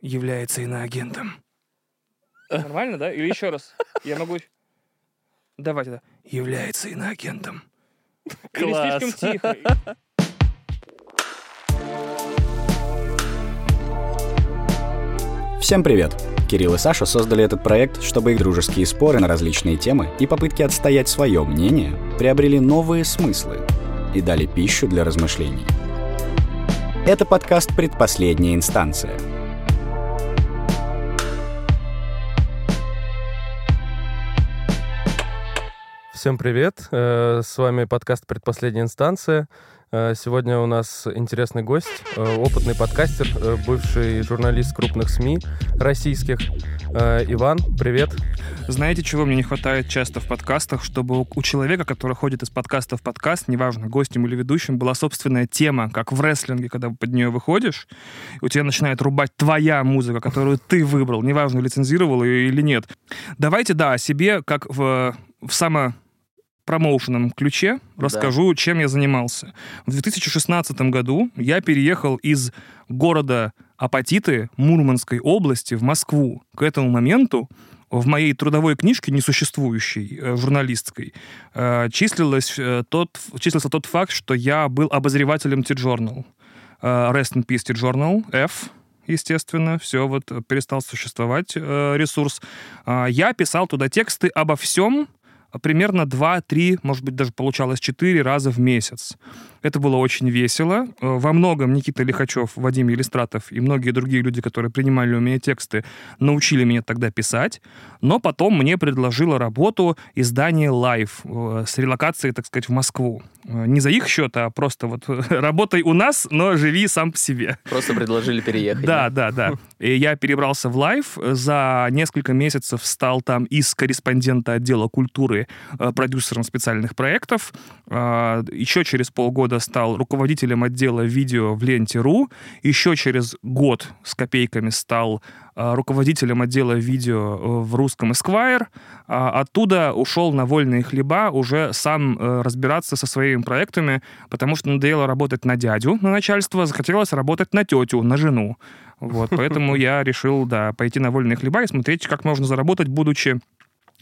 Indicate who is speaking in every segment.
Speaker 1: является иноагентом.
Speaker 2: Нормально, да? Или еще раз? Я могу... Давайте, да.
Speaker 1: Является иноагентом.
Speaker 2: Или
Speaker 3: Класс.
Speaker 2: слишком тихо.
Speaker 4: Всем привет! Кирилл и Саша создали этот проект, чтобы их дружеские споры на различные темы и попытки отстоять свое мнение приобрели новые смыслы и дали пищу для размышлений. Это подкаст «Предпоследняя инстанция».
Speaker 3: Всем привет! Э, С вами подкаст «Предпоследняя инстанция». Э, Сегодня у нас интересный гость, э, опытный подкастер, бывший журналист крупных СМИ российских. Иван, привет!
Speaker 2: Знаете, чего мне не хватает часто в подкастах? Чтобы у, человека, который ходит из подкаста в подкаст, неважно, гостем или ведущим, была собственная тема, как в рестлинге, когда под нее выходишь, у тебя начинает рубать твоя музыка, которую ты выбрал, неважно, лицензировал ее или нет. Давайте, да, о себе, как в, в само промоушенном ключе расскажу, чем я занимался. В 2016 году я переехал из города Апатиты Мурманской области в Москву. К этому моменту в моей трудовой книжке, несуществующей, э, журналистской, э, числилось, э, тот, числился тот факт, что я был обозревателем T-Journal. Rest in Peace TJournal, F, естественно, все, вот перестал существовать ресурс. Я писал туда тексты обо всем, примерно 2-3, может быть, даже получалось 4 раза в месяц. Это было очень весело. Э, Во многом Никита Лихачев, Вадим Елистратов и многие другие люди, которые принимали у меня тексты, научили меня тогда писать. Но потом мне предложило работу издание Life э, с релокацией, так сказать, в Москву. Э, Не за их счет, а просто вот работай у нас, но живи сам по себе.
Speaker 5: Просто предложили переехать.
Speaker 2: Да, да, да. И я перебрался в Life, за несколько месяцев стал там из корреспондента отдела культуры продюсером специальных проектов. Еще через полгода стал руководителем отдела видео в Ленте.ру. Еще через год с копейками стал э, руководителем отдела видео э, в русском Esquire. А Оттуда ушел на вольные хлеба уже сам э, разбираться со своими проектами, потому что надоело работать на дядю, на начальство, захотелось работать на тетю, на жену. Вот, поэтому я решил, да, пойти на вольные хлеба и смотреть, как можно заработать, будучи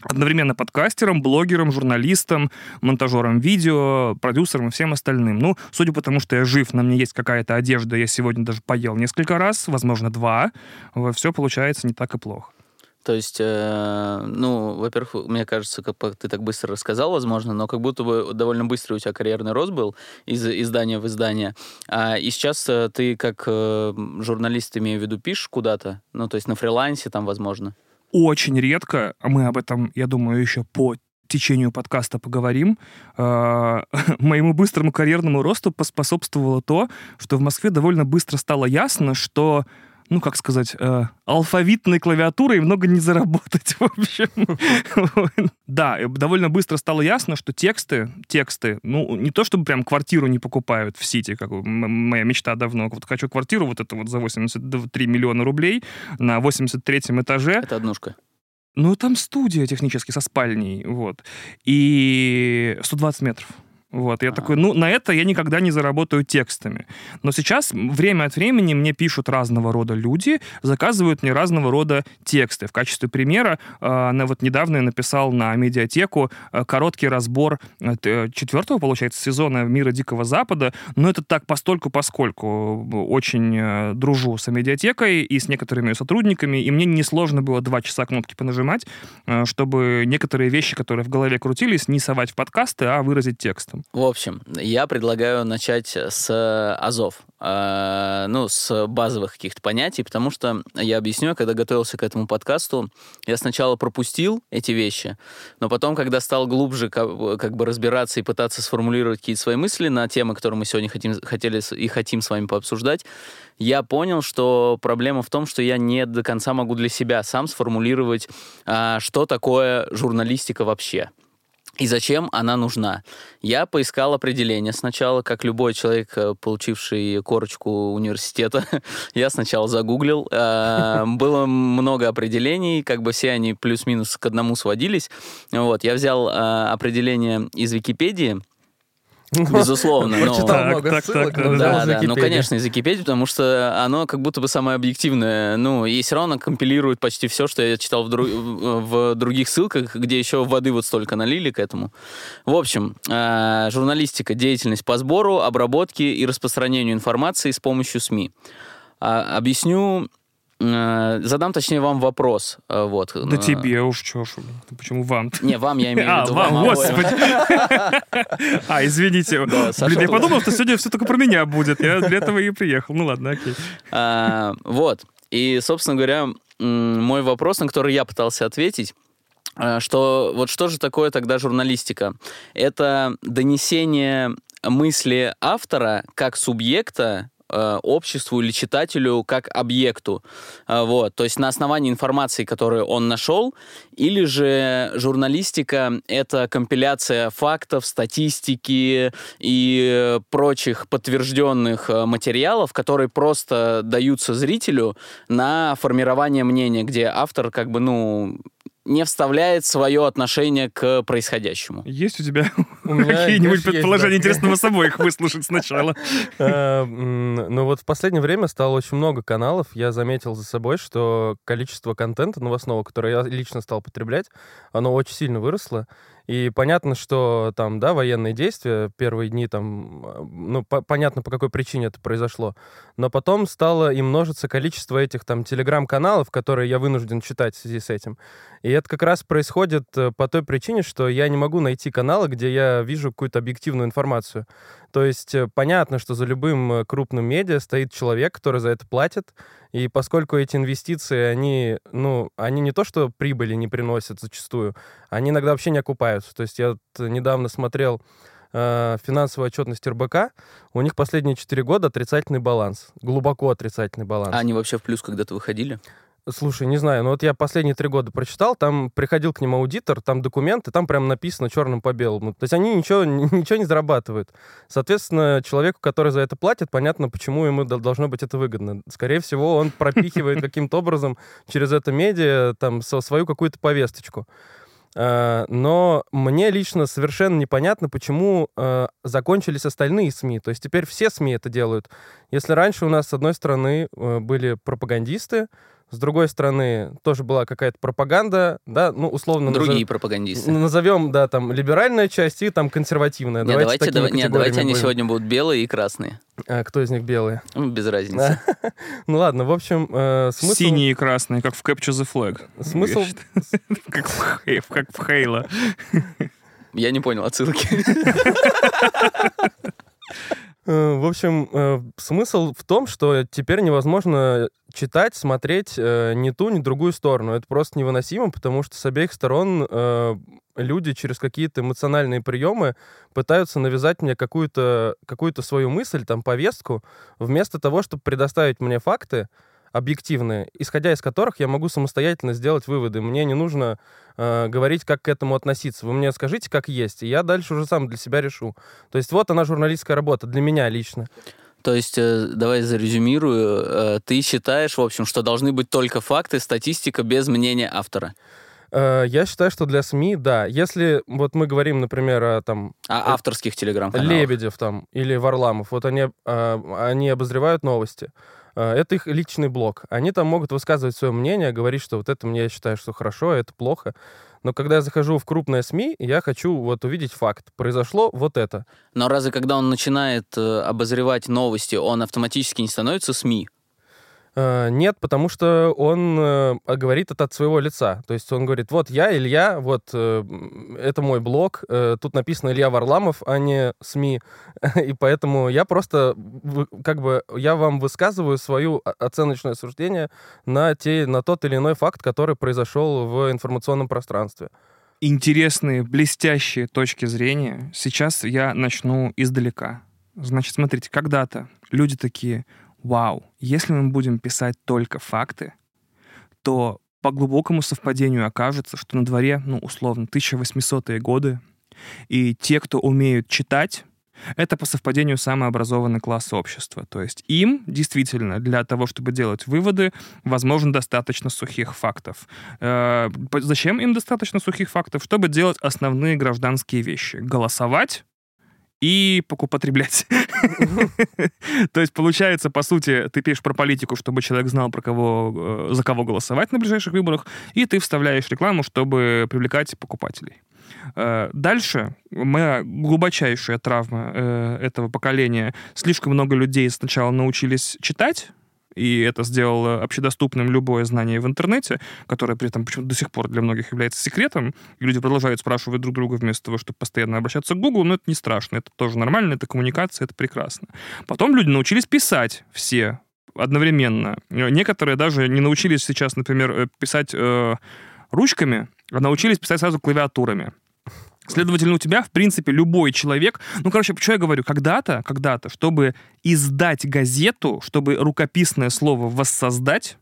Speaker 2: одновременно подкастером, блогером, журналистом, монтажером видео, продюсером и всем остальным. Ну, судя по тому, что я жив, на мне есть какая-то одежда, я сегодня даже поел несколько раз, возможно, два, все получается не так и плохо.
Speaker 5: То есть, э, ну, во-первых, мне кажется, как ты так быстро рассказал, возможно, но как будто бы довольно быстрый у тебя карьерный рост был из издания в издание. А, и сейчас э, ты как э, журналист, имею в виду, пишешь куда-то? Ну, то есть на фрилансе там, возможно?
Speaker 2: Очень редко, а мы об этом, я думаю, еще по течению подкаста поговорим. Э, Моему быстрому карьерному росту поспособствовало то, что в Москве довольно быстро стало ясно, что ну, как сказать, э, алфавитной клавиатурой много не заработать, в общем. Да, довольно быстро стало ясно, что тексты, тексты, ну, не то чтобы прям квартиру не покупают в Сити, как моя мечта давно. Вот хочу квартиру вот эту вот за 83 миллиона рублей на 83-м этаже.
Speaker 5: Это однушка.
Speaker 2: Ну, там студия технически со спальней, вот. И 120 метров. Вот, я
Speaker 5: Ага.
Speaker 2: такой, ну, на это я никогда не заработаю текстами. Но сейчас время от времени мне пишут разного рода люди, заказывают мне разного рода тексты. В качестве примера, э, на, вот недавно я написал на медиатеку э, короткий разбор э, т- четвертого, получается, сезона «Мира Дикого Запада». Но это так постольку поскольку. Очень э, дружу с медиатекой и с некоторыми сотрудниками, и мне несложно было два часа кнопки понажимать, э, чтобы некоторые вещи, которые в голове крутились, не совать в подкасты, а выразить текстом.
Speaker 5: В общем, я предлагаю начать с э, азов, э, ну, с базовых каких-то понятий, потому что я объясню, когда готовился к этому подкасту, я сначала пропустил эти вещи, но потом, когда стал глубже ка- как бы разбираться и пытаться сформулировать какие-то свои мысли на темы, которые мы сегодня хотим, хотели и хотим с вами пообсуждать, я понял, что проблема в том, что я не до конца могу для себя сам сформулировать, а, что такое журналистика вообще. И зачем она нужна? Я поискал определение сначала, как любой человек, э, получивший корочку университета. Я сначала загуглил. Э, Было много определений, как бы все они плюс-минус к одному сводились. Вот, я взял э, определение из Википедии, безусловно. но-
Speaker 3: Прочитал
Speaker 2: Так,
Speaker 3: много
Speaker 2: так,
Speaker 3: ссылок,
Speaker 2: так,
Speaker 3: но
Speaker 2: да,
Speaker 5: Да, ну, конечно, из Википедии, потому что оно как будто бы самое объективное. Ну, и все равно компилирует почти все, что я читал в, дру- в других ссылках, где еще воды вот столько налили к этому. В общем, э, журналистика, деятельность по сбору, обработке и распространению информации с помощью СМИ. А, объясню, задам точнее вам вопрос. э, Вот.
Speaker 2: Да
Speaker 5: Э,
Speaker 2: тебе уж чё ж, почему вам
Speaker 5: Не, вам я имею в
Speaker 2: А,
Speaker 5: виду.
Speaker 2: вам,
Speaker 5: обоим.
Speaker 2: господи. А, извините. Блин, я подумал, что сегодня все только про меня будет. Я для этого и приехал. Ну ладно, окей.
Speaker 5: А, вот. И, собственно говоря, мой вопрос, на который я пытался ответить, а, что вот что же такое тогда журналистика? Это донесение мысли автора как субъекта э, обществу или читателю как объекту. А, Вот. То есть на основании информации, которую он нашел, или же журналистика — это компиляция фактов, статистики и э, прочих подтвержденных э, материалов, которые просто даются зрителю на формирование мнения, где автор как бы, ну, не вставляет свое отношение к происходящему.
Speaker 2: Есть у тебя какие-нибудь предположения? Интересно с собой их выслушать сначала.
Speaker 3: М, Ну вот в последнее время стало очень много каналов. Я заметил за собой, что количество контента новостного, которое я лично стал потреблять, оно очень сильно выросло. И понятно, что там, да, военные действия, первые дни там, э, ну, по- понятно, по какой причине это произошло. Но потом стало и множиться количество этих там телеграм-каналов, которые я вынужден читать в связи с этим. И это как раз происходит э, по той причине, что я не могу найти каналы, где я вижу какую-то объективную информацию. То есть э, понятно, что за любым э, крупным медиа стоит человек, который за это платит, и поскольку эти инвестиции, они, ну, они не то что прибыли не приносят зачастую, они иногда вообще не окупаются. То есть я недавно смотрел э, финансовую отчетность РБК, у них последние 4 года отрицательный баланс, глубоко отрицательный баланс.
Speaker 5: А они вообще в плюс когда-то выходили?
Speaker 3: Слушай, не знаю, но вот я последние три года прочитал, там приходил к ним аудитор, там документы, там прям написано черным по белому. То есть они ничего, ничего не зарабатывают. Соответственно, человеку, который за это платит, понятно, почему ему дол- должно быть это выгодно. Скорее всего, он пропихивает каким-то образом через это медиа там свою какую-то повесточку. А, Но мне лично совершенно непонятно, почему э, закончились остальные СМИ. То есть теперь все СМИ это делают. Если раньше у нас, с одной стороны, э, были пропагандисты, с другой стороны, тоже была какая-то пропаганда, да, ну, условно...
Speaker 5: Другие
Speaker 3: назов-
Speaker 5: пропагандисты.
Speaker 3: Назовем, да, там, либеральная часть и там консервативная.
Speaker 5: Не, давайте,
Speaker 3: такими
Speaker 5: давай- нет, давайте они
Speaker 3: будем.
Speaker 5: сегодня будут белые и красные.
Speaker 3: А, кто из них белые?
Speaker 5: Ну, без разницы.
Speaker 3: Ну ладно, в общем, э, смысл...
Speaker 2: Синие и красные, как в Capture the Flag.
Speaker 3: Смысл...
Speaker 2: Как в Хейла.
Speaker 5: Я не понял отсылки.
Speaker 3: Э, В общем, э, смысл в том, что теперь невозможно читать, смотреть э, ни ту, ни другую сторону. Это просто невыносимо, потому что с обеих сторон люди через какие-то эмоциональные приемы пытаются навязать мне какую-то какую свою мысль, там, повестку, вместо того, чтобы предоставить мне факты объективные, исходя из которых я могу самостоятельно сделать выводы. Мне не нужно э, говорить, как к этому относиться. Вы мне скажите, как есть, и я дальше уже сам для себя решу. То есть вот она журналистская работа для меня лично.
Speaker 5: То есть, э, давай зарезюмирую. Э, Ты считаешь, в общем, что должны быть только факты, статистика без мнения автора.
Speaker 3: Э, Я считаю, что для СМИ, да. Если вот мы говорим, например, о там Э,
Speaker 5: авторских телеграм-каналах?
Speaker 3: Лебедев там или Варламов, вот они, они обозревают новости. Э, Это их личный блог. Они там могут высказывать свое мнение, говорить, что вот это мне я считаю, что хорошо, а это плохо. Но когда я захожу в крупное СМИ, я хочу вот увидеть факт. Произошло вот это.
Speaker 5: Но разве когда он начинает э, обозревать новости, он автоматически не становится СМИ?
Speaker 3: Э, Нет, потому что он э, говорит это от своего лица. То есть он говорит, вот я, Илья, вот э, это мой блог, тут написано Илья Варламов, а не СМИ, и поэтому я просто, как бы, я вам высказываю свою о- оценочное суждение на, те, на тот или иной факт, который произошел в информационном пространстве.
Speaker 2: Интересные, блестящие точки зрения. Сейчас я начну издалека. Значит, смотрите, когда-то люди такие, вау, если мы будем писать только факты, то по глубокому совпадению окажется, что на дворе, ну, условно, 1800-е годы, и те, кто умеют читать, это по совпадению самый образованный класс общества. То есть им действительно для того, чтобы делать выводы, возможно, достаточно сухих фактов. Э, Зачем им достаточно сухих фактов? Чтобы делать основные гражданские вещи. Голосовать и покупотреблять. То есть, получается, по сути, ты пишешь про политику, чтобы человек знал, про кого, э, за кого голосовать на ближайших выборах, и ты вставляешь рекламу, чтобы привлекать покупателей. Э, Дальше моя глубочайшая травма э, этого поколения. Слишком много людей сначала научились читать, и это сделало общедоступным любое знание в интернете, которое при этом почему-то до сих пор для многих является секретом. И люди продолжают спрашивать друг друга вместо того, чтобы постоянно обращаться к Google, но это не страшно, это тоже нормально, это коммуникация, это прекрасно. Потом люди научились писать все одновременно. Некоторые даже не научились сейчас, например, э, писать э, ручками, а научились писать сразу клавиатурами. Следовательно, у тебя, в принципе, любой человек... Ну, короче, что я говорю? Когда-то, когда-то, чтобы издать газету, чтобы рукописное слово воссоздать,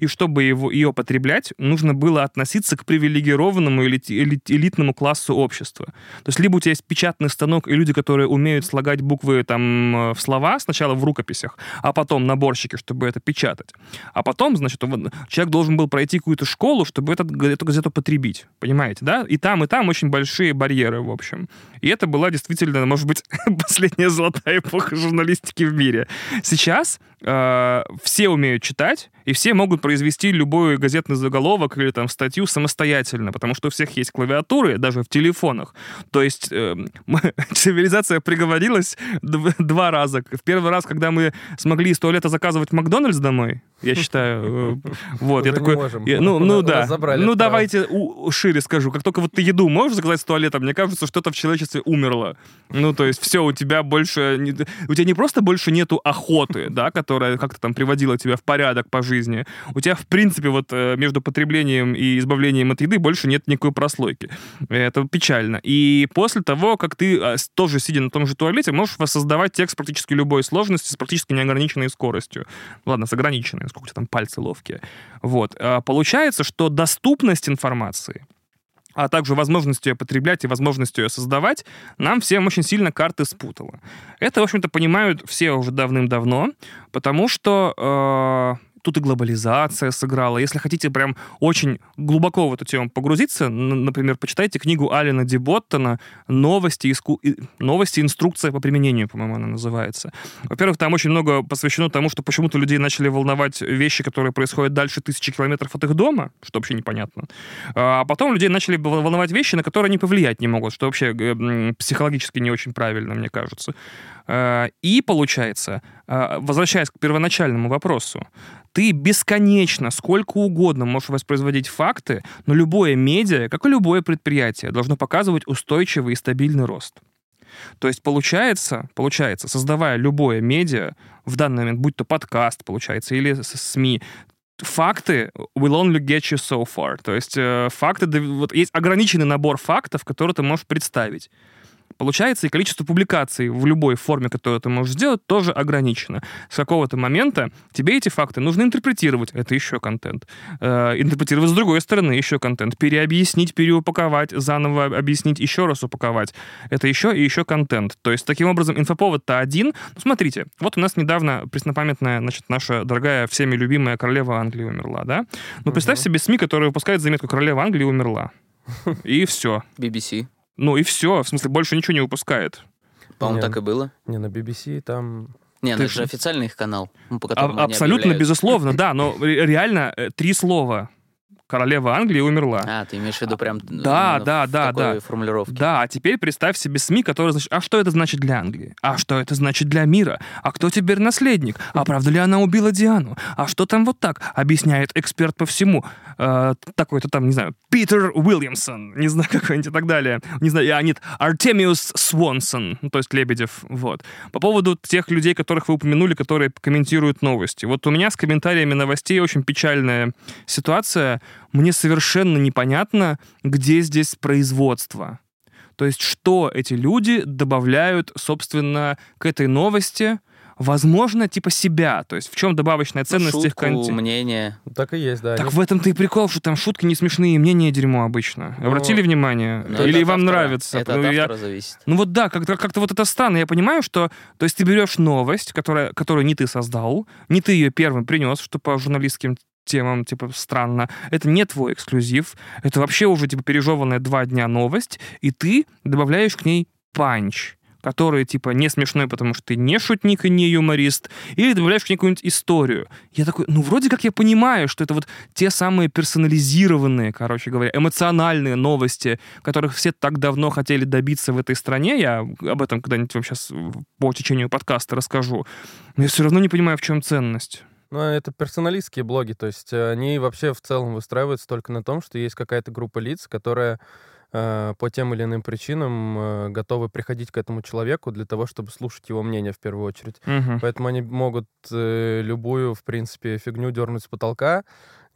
Speaker 2: и чтобы его, ее потреблять, нужно было относиться к привилегированному или элитному классу общества. То есть либо у тебя есть печатный станок и люди, которые умеют слагать буквы там э, в слова, сначала в рукописях, а потом наборщики, чтобы это печатать. А потом, значит, человек должен был пройти какую-то школу, чтобы этот, эту газету потребить. Понимаете, да? И там, и там очень большие барьеры, в общем. И это была действительно, может быть, последняя золотая эпоха журналистики в мире. Сейчас э, все умеют читать, и все могут произвести любой газетный заголовок или там статью самостоятельно, потому что у всех есть клавиатуры, даже в телефонах. То есть э, цивилизация приговорилась два раза. В первый раз, когда мы смогли из туалета заказывать Макдональдс домой, я считаю. Э, вот, я такой... ну, ну да. Ну, давайте шире скажу. Как только вот ты еду можешь заказать с туалета, мне кажется, что-то в человечестве умерло. Ну, то есть все, у тебя больше... У тебя не просто больше нету охоты, да, которая как-то там приводила тебя в порядок по жизни. У тебя, в принципе, вот э, между потреблением и избавлением от еды больше нет никакой прослойки. Это печально. И после того, как ты а, тоже сидя на том же туалете, можешь воссоздавать текст практически любой сложности с практически неограниченной скоростью. Ладно, с ограниченной сколько у тебя там пальцы ловкие. Вот. А получается, что доступность информации а также возможностью ее потреблять и возможностью ее создавать, нам всем очень сильно карты спутало. Это, в общем-то, понимают все уже давным-давно, потому что э, тут и глобализация сыграла. Если хотите прям очень глубоко в эту тему погрузиться, например, почитайте книгу Алина Диботтона «Новости, иску... «Новости. Инструкция по применению», по-моему, она называется. Во-первых, там очень много посвящено тому, что почему-то людей начали волновать вещи, которые происходят дальше тысячи километров от их дома, что вообще непонятно. А потом людей начали волновать вещи, на которые они повлиять не могут, что вообще э, психологически не очень правильно, мне кажется. А, и получается, а, возвращаясь к первоначальному вопросу, ты бесконечно, сколько угодно можешь воспроизводить факты, но любое медиа, как и любое предприятие, должно показывать устойчивый и стабильный рост. То есть получается, получается, создавая любое медиа, в данный момент, будь то подкаст, получается, или СМИ, факты will only get you so far. То есть э, факты, вот есть ограниченный набор фактов, которые ты можешь представить. Получается, и количество публикаций в любой форме, которую ты можешь сделать, тоже ограничено. С какого-то момента тебе эти факты нужно интерпретировать. Это еще контент. Э, интерпретировать с другой стороны еще контент. Переобъяснить, переупаковать, заново объяснить, еще раз упаковать. Это еще и еще контент. То есть, таким образом, инфоповод-то один. Ну, смотрите, вот у нас недавно преснопамятная, значит, наша дорогая, всеми любимая королева Англии умерла, да? Ну, представь себе СМИ, которые выпускают заметку «Королева Англии умерла». И все.
Speaker 5: BBC.
Speaker 2: Ну и все, в смысле, больше ничего не выпускает.
Speaker 5: По-моему, так и было.
Speaker 3: Не, на BBC там...
Speaker 5: Не, ну это же официальный их канал, по которому
Speaker 2: а, Абсолютно, безусловно, да, но реально э, три слова королева Англии умерла.
Speaker 5: А, ты имеешь в виду прям
Speaker 2: да, да, да, да.
Speaker 5: формулировки.
Speaker 2: Да, а теперь представь себе СМИ, которые значит, а что это значит для Англии? А что это значит для мира? А кто теперь наследник? А правда ли она убила Диану? А что там вот так? Объясняет эксперт по всему. Э, такой-то там, не знаю, Питер Уильямсон, не знаю, какой-нибудь и так далее. Не знаю, а нет, Артемиус Свонсон, ну, то есть Лебедев, вот. По поводу тех людей, которых вы упомянули, которые комментируют новости. Вот у меня с комментариями новостей очень печальная ситуация мне совершенно непонятно, где здесь производство. То есть что эти люди добавляют, собственно, к этой новости, возможно, типа себя. То есть в чем добавочная ну, ценность
Speaker 5: Шутку,
Speaker 2: их контента.
Speaker 5: мнение.
Speaker 3: Так и есть, да.
Speaker 2: Так они... в этом-то и прикол, что там шутки не смешные, мнение дерьмо обычно. Ну, Обратили внимание?
Speaker 5: Ну,
Speaker 2: Или вам автора, нравится?
Speaker 5: Это от
Speaker 2: я...
Speaker 5: зависит.
Speaker 2: Ну вот да, как-то, как-то вот это странно. Я понимаю, что... То есть ты берешь новость, которая, которую не ты создал, не ты ее первым принес, что по журналистским темам, типа, странно. Это не твой эксклюзив. Это вообще уже, типа, пережеванная два дня новость, и ты добавляешь к ней панч который, типа, не смешной, потому что ты не шутник и не юморист, или добавляешь к ней какую-нибудь историю. Я такой, ну, вроде как я понимаю, что это вот те самые персонализированные, короче говоря, эмоциональные новости, которых все так давно хотели добиться в этой стране. Я об этом когда-нибудь вам сейчас по течению подкаста расскажу. Но я все равно не понимаю, в чем ценность.
Speaker 3: Ну, это персоналистские блоги, то есть э, они вообще в целом выстраиваются только на том, что есть какая-то группа лиц, которая э, по тем или иным причинам э, готовы приходить к этому человеку для того, чтобы слушать его мнение в первую очередь.
Speaker 2: Мгм.
Speaker 3: Поэтому они могут э, любую, в принципе, фигню дернуть с потолка,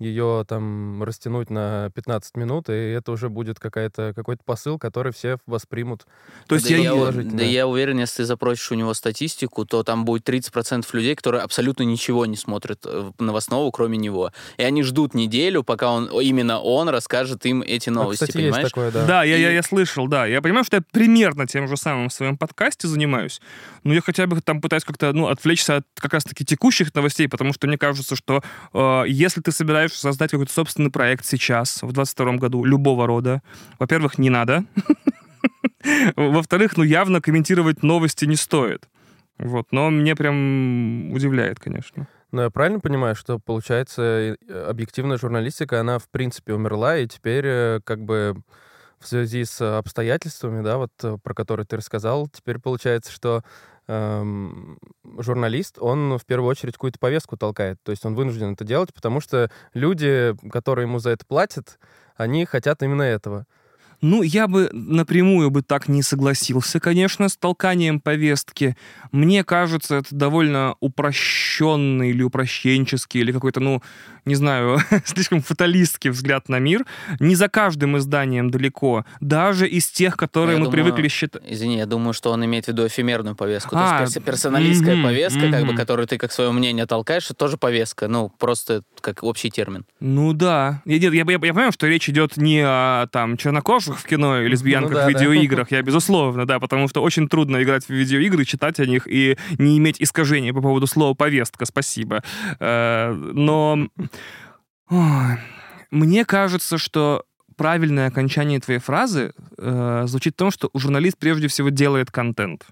Speaker 3: ее там растянуть на 15 минут, и это уже будет какая-то, какой-то посыл, который все воспримут.
Speaker 2: То есть
Speaker 5: да,
Speaker 2: я...
Speaker 5: я, да я уверен, если ты запросишь у него статистику, то там будет 30% людей, которые абсолютно ничего не смотрят э, новостного, кроме него. И они ждут неделю, пока он, именно он расскажет им эти
Speaker 3: А,
Speaker 5: новости,
Speaker 3: кстати,
Speaker 5: понимаешь?
Speaker 3: есть такое, да.
Speaker 2: Да, я, я, я слышал, да. Я понимаю, что я примерно тем же самым в своем подкасте занимаюсь, но я хотя бы там пытаюсь как-то, ну, отвлечься от как раз-таки текущих новостей, потому что мне кажется, что э, если ты собираешься создать какой-то собственный проект сейчас, в 22 году, любого рода, во-первых, не надо. Во-вторых, ну, явно комментировать новости не стоит. Вот, но мне прям удивляет, конечно.
Speaker 3: Но я правильно понимаю, что, получается, э, объективная журналистика, она, в принципе, умерла, и теперь э, как бы в связи с обстоятельствами, да, вот э, про которые ты рассказал, теперь получается, что эм, журналист, он в первую очередь какую-то повестку толкает. То есть он вынужден это делать, потому что люди, которые ему за это платят, они хотят именно этого.
Speaker 2: Ну, я бы напрямую бы так не согласился, конечно, с толканием повестки. Мне кажется, это довольно упрощенный или упрощенческий, или какой-то, ну, не знаю, слишком фаталистский взгляд на мир. Не за каждым изданием далеко. Даже из тех, которые
Speaker 5: Я
Speaker 2: мы
Speaker 5: думаю,
Speaker 2: привыкли считать.
Speaker 5: Извини, я думаю, что он имеет в виду эфемерную повестку.
Speaker 2: А,
Speaker 5: то есть перс- персоналистская
Speaker 2: мгм,
Speaker 5: повестка, как бы, которую ты как свое мнение толкаешь, это тоже повестка. Ну, просто как общий термин.
Speaker 2: Ну да. Я, я, я, я понимаю, что речь идет не о там чернокожих в кино и лесбиянках
Speaker 3: Ну да,
Speaker 2: в
Speaker 3: да.
Speaker 2: видеоиграх, я безусловно, да, потому что очень трудно играть в видеоигры, читать о них и не иметь искажений по поводу слова повестка, спасибо. Э, Но мне кажется, что правильное окончание твоей фразы э, звучит в том, что журналист прежде всего делает контент.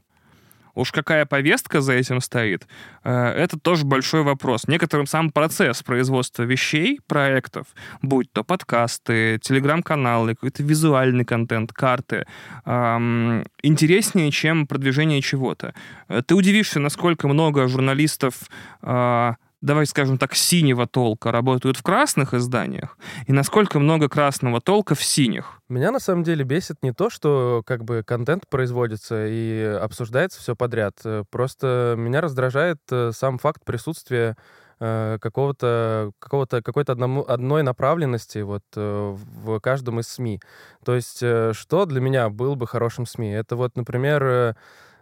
Speaker 2: Уж какая повестка за этим стоит, э, это тоже большой вопрос. Некоторым сам процесс производства вещей, проектов, будь то подкасты, телеграм-каналы, какой-то визуальный контент, карты, интереснее, чем продвижение чего-то. Э, Ты удивишься, насколько много журналистов э, давай скажем так, синего толка работают в красных изданиях, и насколько много красного толка в синих.
Speaker 3: Меня на самом деле бесит не то, что как бы контент производится и обсуждается все подряд. Просто меня раздражает э, сам факт присутствия э, какого-то, какого-то, какой-то одному, одной направленности вот э, в каждом из СМИ. То есть что для меня был бы хорошим СМИ? Это вот, например,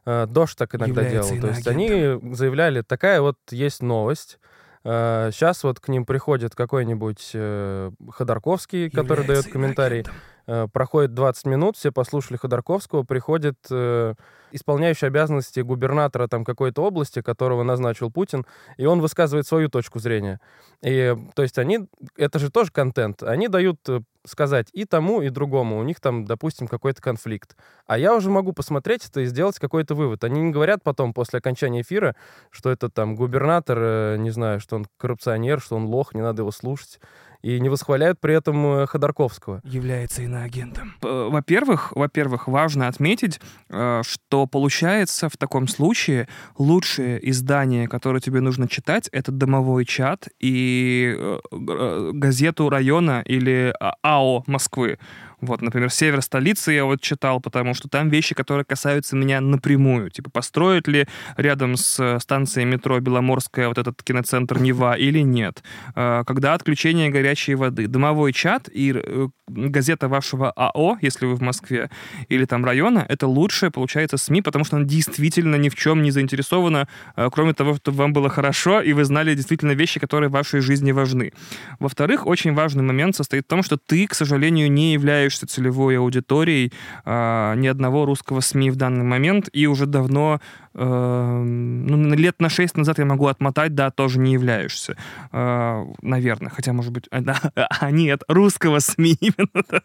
Speaker 3: Дождь так иногда делал. То есть они заявляли, такая вот есть новость, Сейчас вот к ним приходит какой-нибудь э, Ходорковский, который дает
Speaker 1: Является
Speaker 3: комментарий.
Speaker 1: иноагентом.
Speaker 3: Э, Проходит 20 минут, все послушали Ходорковского, приходит э, исполняющий обязанности губернатора там какой-то области, которого назначил Путин, и он высказывает свою точку зрения. И, то есть они, это же тоже контент, они дают э, сказать и тому, и другому. У них там, допустим, какой-то конфликт. А я уже могу посмотреть это и сделать какой-то вывод. Они не говорят потом, после окончания эфира, что это там губернатор, э, не знаю, что он коррупционер, что он лох, не надо его слушать. И не восхваляют при этом э, Ходорковского.
Speaker 1: Является иноагентом.
Speaker 2: Во-первых, во-первых, важно отметить, э, что получается в таком случае лучшее издание, которое тебе нужно читать, это домовой чат и э, газету района или а- АО Москвы. Вот, например, «Север столицы» я вот читал, потому что там вещи, которые касаются меня напрямую. Типа, построят ли рядом с э, станцией метро Беломорская вот этот киноцентр Нева или нет? Э, Когда отключение горячей воды? Домовой чат и э, газета вашего АО, если вы в Москве, или там района, это лучшее, получается, СМИ, потому что она действительно ни в чем не заинтересована, кроме того, чтобы вам было хорошо, и вы знали действительно вещи, которые в вашей жизни важны. Во-вторых, очень важный момент состоит в том, что ты, к сожалению, не являешься целевой аудиторией а, ни одного русского СМИ в данный момент, и уже давно ну, лет на 6 назад я могу отмотать, да, тоже не являешься. Э, наверное, хотя, может быть, а, да, а нет, русского СМИ именно, да,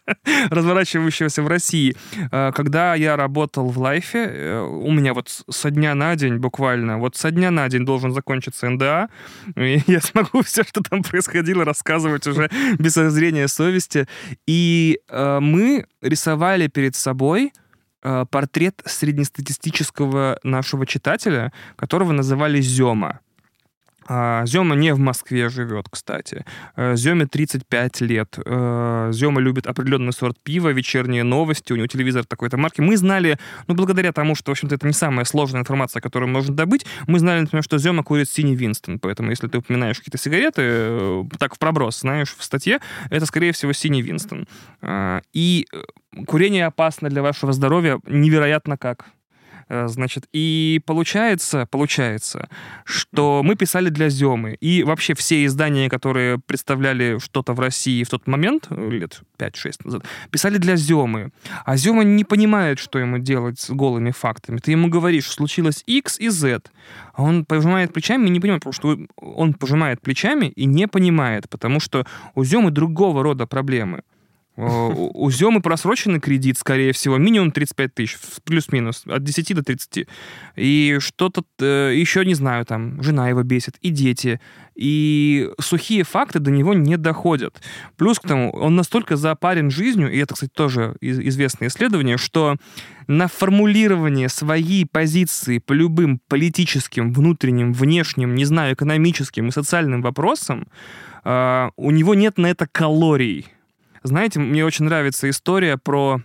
Speaker 2: разворачивающегося в России. Э, когда я работал в Лайфе, э, у меня вот со дня на день буквально, вот со дня на день должен закончиться НДА, и я смогу все, что там происходило, рассказывать уже без зрения совести. И мы рисовали перед собой портрет среднестатистического нашего читателя, которого называли Зема. А, Зема не в Москве живет, кстати. Э, Земе 35 лет. Э, Зема любит определенный сорт пива, вечерние новости, у него телевизор такой-то марки. Мы знали, ну, благодаря тому, что, в общем-то, это не самая сложная информация, которую можно добыть, мы знали, например, что Зема курит синий Винстон. Поэтому, если ты упоминаешь какие-то сигареты, э, так в проброс, знаешь, в статье, это, скорее всего, синий Винстон. И курение опасно для вашего здоровья невероятно как. Э, значит, и получается, получается, что мы писали для Земы. И вообще все издания, которые представляли что-то в России в тот момент, э, лет 5-6 назад, писали для Земы. А Зема не понимает, что ему делать с голыми фактами. Ты ему говоришь, случилось X и Z. А он пожимает плечами и не понимает, потому что он пожимает плечами и не понимает, потому что у Земы другого рода проблемы. У Земы просроченный кредит, скорее всего, минимум 35 тысяч, плюс-минус, от 10 до 30. И что-то э, еще, не знаю, там, жена его бесит, и дети. И сухие факты до него не доходят. Плюс к тому, он настолько запарен жизнью, и это, кстати, тоже известное исследование, что на формулирование своей позиции по любым политическим, внутренним, внешним, не знаю, экономическим и социальным вопросам э, у него нет на это калорий. Знаете, мне очень нравится история про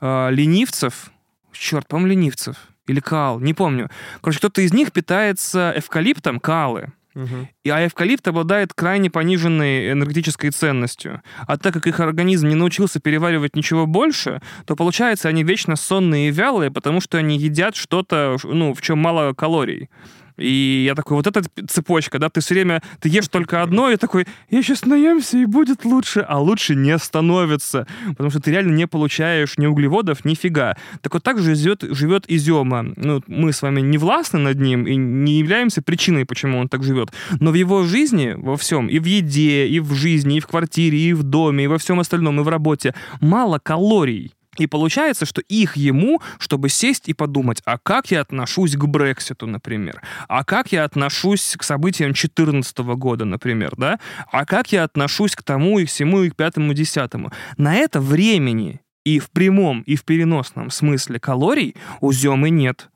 Speaker 2: э, ленивцев. Черт, по-моему, ленивцев. Или каал, не помню. Короче, кто-то из них питается эвкалиптом, каалы. Угу. И, а эвкалипт обладает крайне пониженной энергетической ценностью. А так как их организм не научился переваривать ничего больше, то получается они вечно сонные и вялые, потому что они едят что-то, ну, в чем мало калорий. И я такой, вот эта цепочка, да, ты все время, ты ешь только одно, и такой, я сейчас наемся, и будет лучше, а лучше не становится, потому что ты реально не получаешь ни углеводов, ни фига. Так вот так же живет, живет Изема. Ну, мы с вами не властны над ним и не являемся причиной, почему он так живет. Но в его жизни, во всем, и в еде, и в жизни, и в квартире, и в доме, и во всем остальном, и в работе, мало калорий. И получается, что их ему, чтобы сесть и подумать, а как я отношусь к Брекситу, например, а как я отношусь к событиям 2014 года, например, да, а как я отношусь к тому и всему, и к пятому, и десятому. На это времени и в прямом, и в переносном смысле калорий у Земы нет.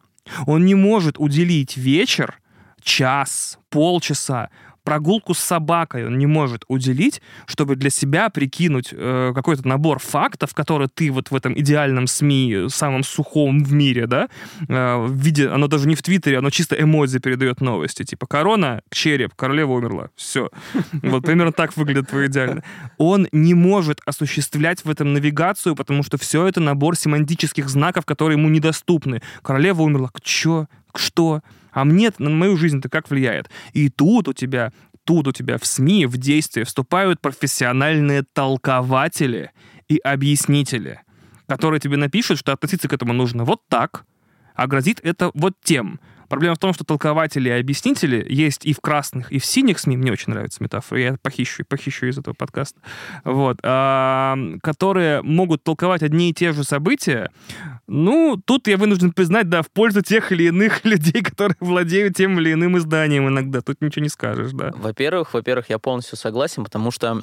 Speaker 2: Он не может уделить вечер, час, полчаса прогулку с собакой он не может уделить, чтобы для себя прикинуть э, какой-то набор фактов, которые ты вот в этом идеальном СМИ, самом сухом в мире, да, э, в виде, оно даже не в Твиттере, оно чисто эмодзи передает новости, типа корона, череп, королева умерла, все. Вот примерно так выглядит твой идеально. Он не может осуществлять в этом навигацию, потому что все это набор семантических знаков, которые ему недоступны. Королева умерла, чё, что? А мне на мою жизнь-то как влияет? И тут у тебя тут у тебя в СМИ в действие вступают профессиональные толкователи и объяснители, которые тебе напишут, что относиться к этому нужно вот так, а грозит это вот тем. Проблема в том, что толкователи и объяснители есть и в красных, и в синих СМИ. Мне очень нравится метафора. Я похищу, похищу из этого подкаста. Вот. А, которые могут толковать одни и те же события. Ну, тут я вынужден признать, да, в пользу тех или иных людей, которые владеют тем или иным изданием иногда. Тут ничего не скажешь, да.
Speaker 5: Во-первых, во-первых, я полностью согласен, потому что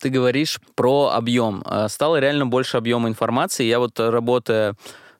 Speaker 5: ты говоришь про объем. А, стало реально больше объема информации. Я вот работая,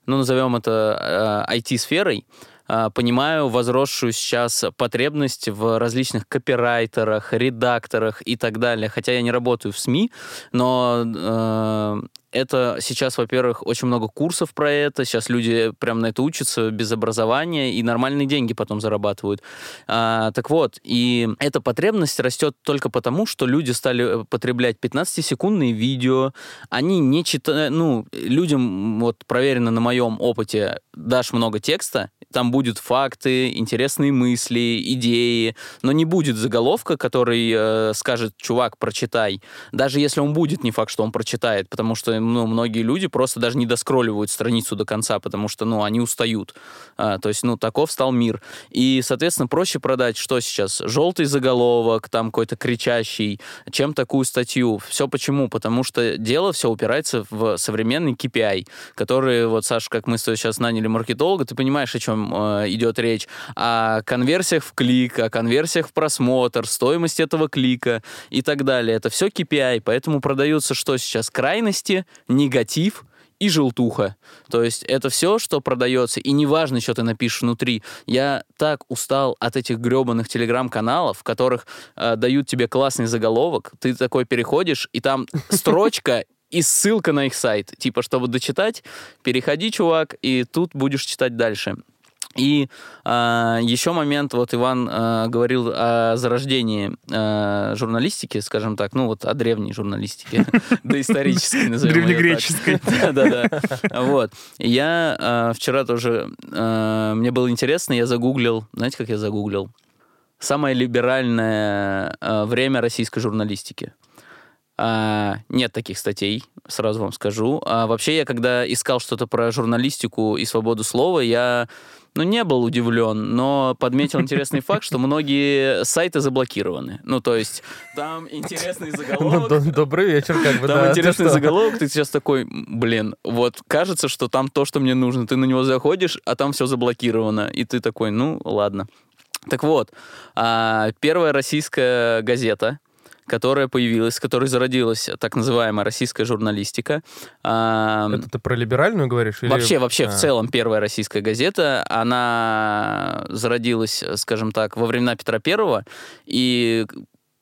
Speaker 5: ну, назовем это IT-сферой, а, а, понимаю возросшую сейчас потребность в различных копирайтерах, редакторах и так далее. Хотя я не работаю в СМИ, но э, это сейчас, во-первых, очень много курсов про это. Сейчас люди прям на это учатся без образования и нормальные деньги потом зарабатывают. А, так вот, и эта потребность растет только потому, что люди стали потреблять 15-секундные видео. Они не читают... Ну, людям, вот проверено на моем опыте, дашь много текста, там будут факты, интересные мысли, идеи, но не будет заголовка, который э, скажет, чувак, прочитай. Даже если он будет, не факт, что он прочитает, потому что ну, многие люди просто даже не доскролливают страницу до конца, потому что, ну, они устают. А, то есть, ну, таков стал мир. И, соответственно, проще продать что сейчас? Желтый заголовок, там какой-то кричащий, чем такую статью. Все почему? Потому что дело все упирается в современный KPI, который, вот, Саша, как мы сейчас наняли маркетолога, ты понимаешь, о чем э, идет речь? О конверсиях в клик, о конверсиях в просмотр, стоимость этого клика и так далее. Это все KPI, поэтому продаются что сейчас? Крайности, негатив, и желтуха. То есть это все, что продается, и неважно, что ты напишешь внутри. Я так устал от этих гребаных телеграм-каналов, в которых э, дают тебе классный заголовок, ты такой переходишь, и там строчка и ссылка на их сайт. Типа, чтобы дочитать, переходи, чувак, и тут будешь читать дальше. И э, еще момент, вот Иван э, говорил о зарождении э, журналистики, скажем так, ну вот о древней журналистике, доисторической, назовем
Speaker 2: Древнегреческой.
Speaker 5: Да-да-да. Вот. Я вчера тоже, мне было интересно, я загуглил, знаете, как я загуглил? Самое либеральное время российской журналистики. А, нет таких статей, сразу вам скажу. А вообще я, когда искал что-то про журналистику и свободу слова, я ну, не был удивлен, но подметил интересный факт, что многие сайты заблокированы. Ну, то есть, там интересный заголовок.
Speaker 3: Ну, добрый вечер, как бы,
Speaker 5: Там интересный заголовок, ты сейчас такой, блин, вот кажется, что там то, что мне нужно. Ты на него заходишь, а там все заблокировано. И ты такой, ну, ладно. Так вот, а, первая российская газета, которая появилась, с которой зародилась так называемая российская журналистика.
Speaker 3: Это ты про либеральную говоришь? Или...
Speaker 5: Вообще, вообще, а. в целом, первая российская газета, она зародилась, скажем так, во времена Петра Первого, и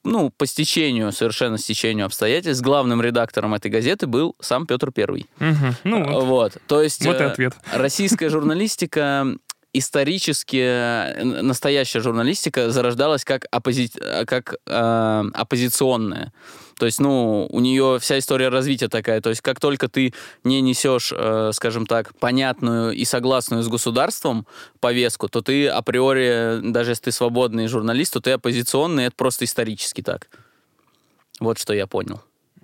Speaker 5: ну, по стечению, совершенно стечению обстоятельств, главным редактором этой газеты был сам Петр Первый.
Speaker 2: Угу. Ну, вот.
Speaker 5: вот. То есть
Speaker 2: вот и э, ответ.
Speaker 5: российская журналистика исторически э, настоящая журналистика зарождалась как, оппози... как э, оппозиционная. То есть, ну, у нее вся история развития такая. То есть, как только ты не несешь, э, скажем так, понятную и согласную с государством повестку, то ты априори, даже если ты свободный журналист, то ты оппозиционный, это просто исторически так. Вот что я понял.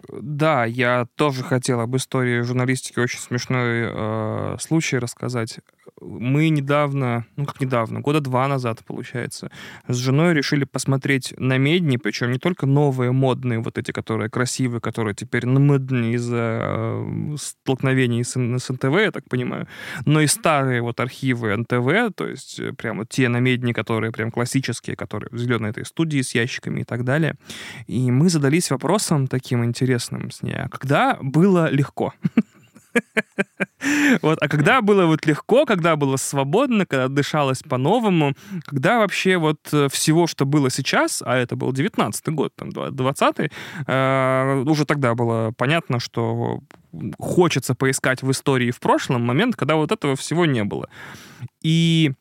Speaker 2: Да, я тоже хотел об истории журналистики очень смешной э, случай рассказать мы недавно, ну как недавно, года два назад, получается, с женой решили посмотреть на медни, причем не только новые, модные, вот эти, которые красивые, которые теперь модные из-за э, столкновений с, с НТВ, я так понимаю, но и старые вот архивы НТВ, то есть э, прямо те намедни, которые прям классические, которые в зеленой этой студии с ящиками и так далее. И мы задались вопросом таким интересным с ней, а когда было легко? Вот, а когда было вот легко, когда было свободно, когда дышалось по-новому, когда вообще вот э, всего, что было сейчас, а это был 19-й год, там, 20-й, э, уже тогда было понятно, что хочется поискать в истории в прошлом момент, когда вот этого всего не было. И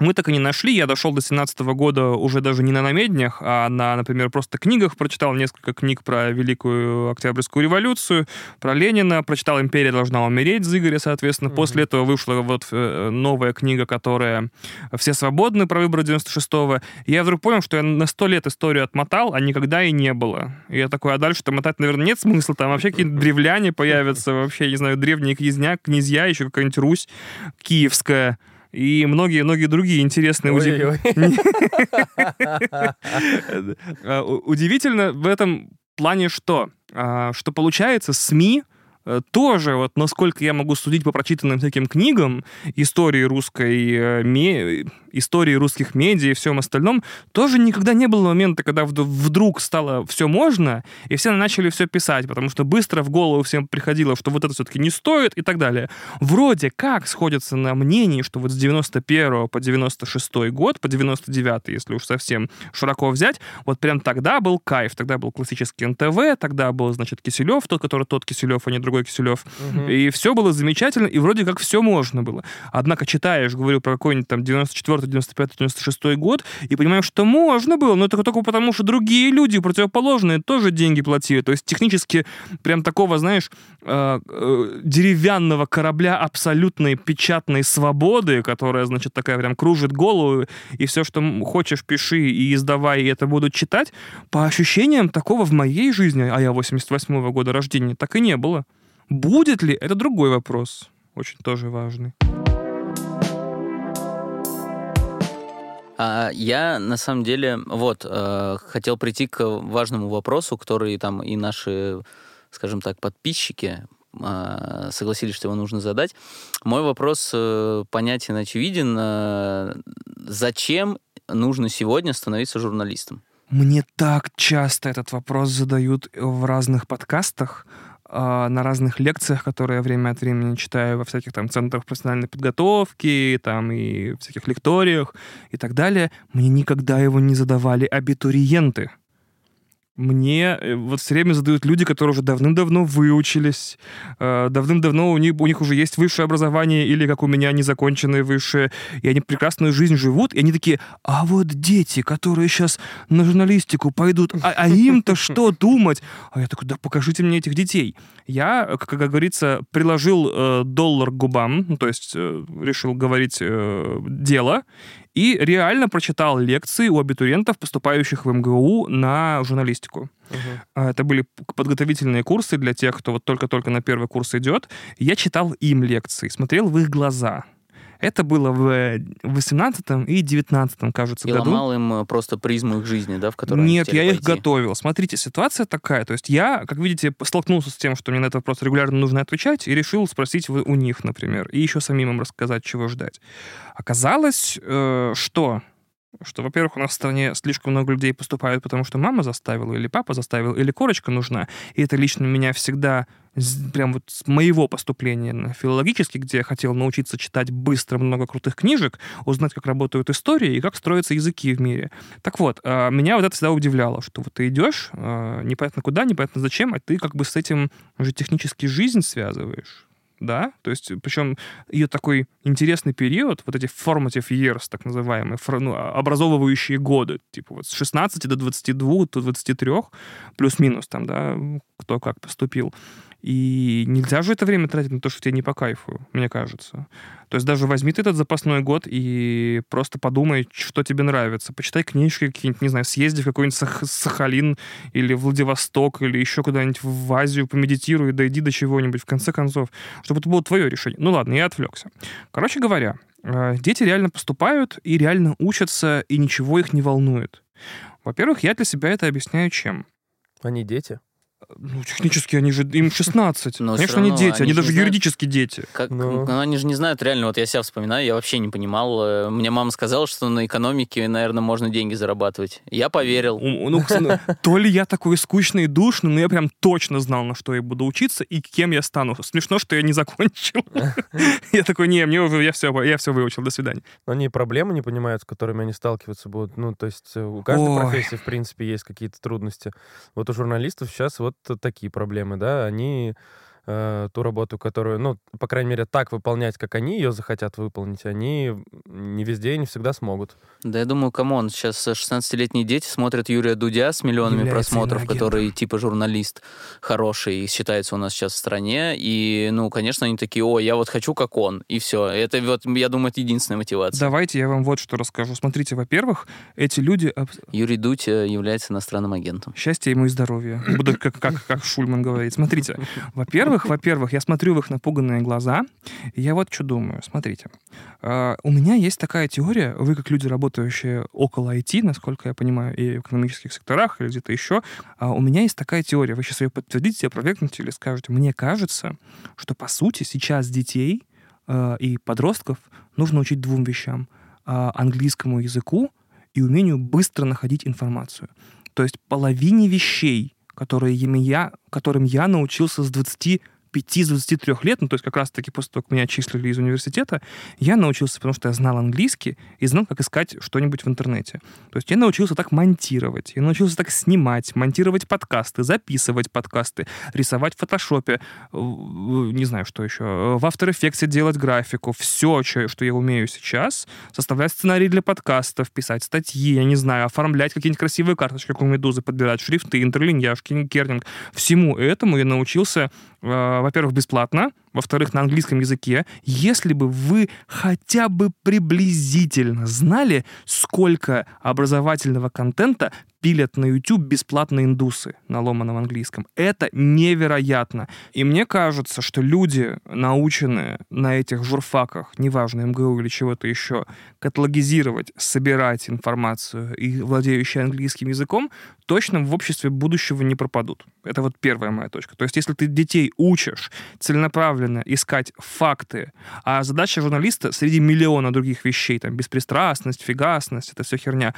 Speaker 2: мы так и не нашли. Я дошел до 17 года уже даже не на намеднях, а на, например, просто книгах. Прочитал несколько книг про Великую Октябрьскую революцию, про Ленина. Прочитал «Империя должна умереть» Зыгоря, соответственно. Mm-hmm. После этого вышла вот э, новая книга, которая «Все свободны» про выборы 96-го. И я вдруг понял, что я на сто лет историю отмотал, а никогда и не было. И я такой, а дальше-то мотать, наверное, нет смысла. Там вообще какие-то древляне появятся, вообще, не знаю, древние князья, князья, еще какая-нибудь Русь киевская и многие-многие другие интересные... А, удивительно в этом плане что? А, что получается СМИ Э, тоже, вот насколько я могу судить по прочитанным всяким книгам, истории русской, э, ме, истории русских медиа и всем остальном, тоже никогда не было момента, когда вдруг стало все можно, и все начали все писать, потому что быстро в голову всем приходило, что вот это все-таки не стоит и так далее. Вроде как сходятся на мнении, что вот с 91 по 96 год, по 99 если уж совсем широко взять, вот прям тогда был кайф, тогда был классический НТВ, тогда был, значит, Киселев, тот, который тот Киселев, а не другой Киселев. Угу. И все было замечательно, и вроде как все можно было. Однако читаешь, говорю про какой-нибудь там 94, 95, 96 год, и понимаешь, что можно было, но это только потому, что другие люди противоположные тоже деньги платили. То есть технически прям такого, знаешь, э, э, деревянного корабля абсолютной печатной свободы, которая, значит, такая прям кружит голову, и все, что хочешь, пиши и издавай, и это будут читать, по ощущениям такого в моей жизни, а я 88 -го года рождения, так и не было. Будет ли, это другой вопрос, очень тоже важный.
Speaker 5: А я на самом деле вот э, хотел прийти к важному вопросу, который там и наши, скажем так, подписчики э, согласились, что его нужно задать. Мой вопрос э, понятен, очевиден. Э, зачем нужно сегодня становиться журналистом?
Speaker 2: Мне так часто этот вопрос задают в разных подкастах, а, на разных лекциях, которые я время от времени читаю во всяких там центрах профессиональной подготовки, там и всяких лекториях и так далее, мне никогда его не задавали абитуриенты мне э, вот все время задают люди, которые уже давным-давно выучились, э, давным-давно у них, у них уже есть высшее образование или, как у меня, незаконченное высшее, и они прекрасную жизнь живут, и они такие, а вот дети, которые сейчас на журналистику пойдут, а, а им-то что думать? А я такой, да покажите мне этих детей. Я, как, говорится, приложил э, доллар к губам, то есть решил говорить дело, и реально прочитал лекции у абитуриентов, поступающих в МГУ на журналистику. Uh-huh. Это были подготовительные курсы для тех, кто вот только-только на первый курс идет. Я читал им лекции, смотрел в их глаза. Это было в 18 и 19 кажется,
Speaker 5: и
Speaker 2: году.
Speaker 5: И ломал им э, просто призму их жизни, да, в которой
Speaker 2: Нет, я
Speaker 5: пойти.
Speaker 2: их готовил. Смотрите, ситуация такая. То есть я, как видите, столкнулся с тем, что мне на этот вопрос регулярно нужно отвечать, и решил спросить у них, например, и еще самим им рассказать, чего ждать. Оказалось, э, что что, во-первых, у нас в стране слишком много людей поступают, потому что мама заставила, или папа заставил, или корочка нужна. И это лично меня всегда, прям вот с моего поступления на филологический, где я хотел научиться читать быстро много крутых книжек, узнать, как работают истории и как строятся языки в мире. Так вот, а, меня вот это всегда удивляло, что вот ты идешь, а, непонятно куда, непонятно зачем, а ты как бы с этим уже технически жизнь связываешь да, то есть, причем ее такой интересный период, вот эти formative years, так называемые, ну, а, образовывающие годы, типа вот с 16 до 22, до 23, плюс-минус там, да, кто как поступил. И нельзя же это время тратить на то, что тебе не по кайфу, мне кажется. То есть даже возьми ты этот запасной год и просто подумай, что тебе нравится. Почитай книжки какие-нибудь, не знаю, съезди в какой-нибудь Сах- Сахалин или Владивосток или еще куда-нибудь в Азию, помедитируй, дойди до чего-нибудь, в конце концов, чтобы это было твое решение. Ну ладно, я отвлекся. Короче говоря, э, дети реально поступают и реально учатся, и ничего их не волнует. Во-первых, я для себя это объясняю чем?
Speaker 3: Они дети.
Speaker 2: Ну, технически они же, им 16.
Speaker 5: Но
Speaker 2: Конечно,
Speaker 5: равно
Speaker 2: они дети, они,
Speaker 5: они же
Speaker 2: даже
Speaker 5: не знают-
Speaker 2: юридически дети.
Speaker 5: Как,
Speaker 3: Ну.
Speaker 5: ну, они же не знают реально, вот я себя вспоминаю, я вообще не понимал. э, Мне мама сказала, что на экономике, наверное, можно деньги зарабатывать. Я поверил.
Speaker 2: Ну, то ли я такой скучный и душный, но я прям точно знал, на что я буду учиться и кем я стану. Смешно, что я не закончил. Я такой, не, мне уже, я все, я все выучил, до свидания.
Speaker 3: Но они и проблемы не понимают, с которыми они сталкиваться будут. Ну, то есть э, у каждой
Speaker 2: Ой.
Speaker 3: профессии, в принципе, есть какие-то трудности. Вот у журналистов сейчас вот такие проблемы, да, они э, ту работу, которую, ну, по крайней мере, так выполнять, как они ее захотят выполнить, они не везде и не всегда смогут.
Speaker 5: Да я думаю, come on, сейчас 16-летние дети смотрят Юрия Дудя с миллионами
Speaker 2: Является
Speaker 5: просмотров, который типа журналист хороший, считается у нас сейчас в стране. И, ну, конечно, они такие, о, я вот хочу как он. И все. Это вот, я думаю, это единственная мотивация.
Speaker 2: Давайте я вам вот что расскажу. Смотрите, во-первых, эти люди...
Speaker 5: Юрий Дудь является иностранным агентом.
Speaker 2: Счастья ему и здоровья. Буду как, как, как Шульман говорит. Смотрите, во-первых, во-первых, я смотрю в их напуганные глаза, и я вот что думаю. Смотрите, А, у меня есть такая теория, вы как люди, работающие около IT, насколько я понимаю, и в экономических секторах, или где-то еще, а, у меня есть такая теория, вы сейчас ее подтвердите, опровергнете или скажете, мне кажется, что по сути сейчас детей э, и подростков нужно учить двум вещам. А, английскому языку и умению быстро находить информацию. То есть половине вещей, которые я, которым я научился с 20 5-23 лет, ну, то есть как раз-таки после того, как меня отчислили из университета, я научился, потому что я знал английский и знал, как искать что-нибудь в интернете. То есть я научился так монтировать, я научился так снимать, монтировать подкасты, записывать подкасты, рисовать в фотошопе, не знаю, что еще, в After Effects делать графику, все, что я умею сейчас, составлять сценарий для подкастов, писать статьи, я не знаю, оформлять какие-нибудь красивые карточки, как у Медузы, подбирать шрифты, интерлиньяж, кернинг. Всему этому я научился, э, во-первых, бесплатно, во-вторых, на английском языке, если бы вы хотя бы приблизительно знали, сколько образовательного контента пилят на YouTube бесплатно индусы на ломаном английском. Это невероятно. И мне кажется, что люди, наученные на этих журфаках, неважно, МГУ или чего-то еще, каталогизировать, собирать информацию и владеющие английским языком, точно в обществе будущего не пропадут. Это вот первая моя точка. То есть если ты детей учишь целенаправленно искать факты, а задача журналиста среди миллиона других вещей, там, беспристрастность, фигасность, это все херня,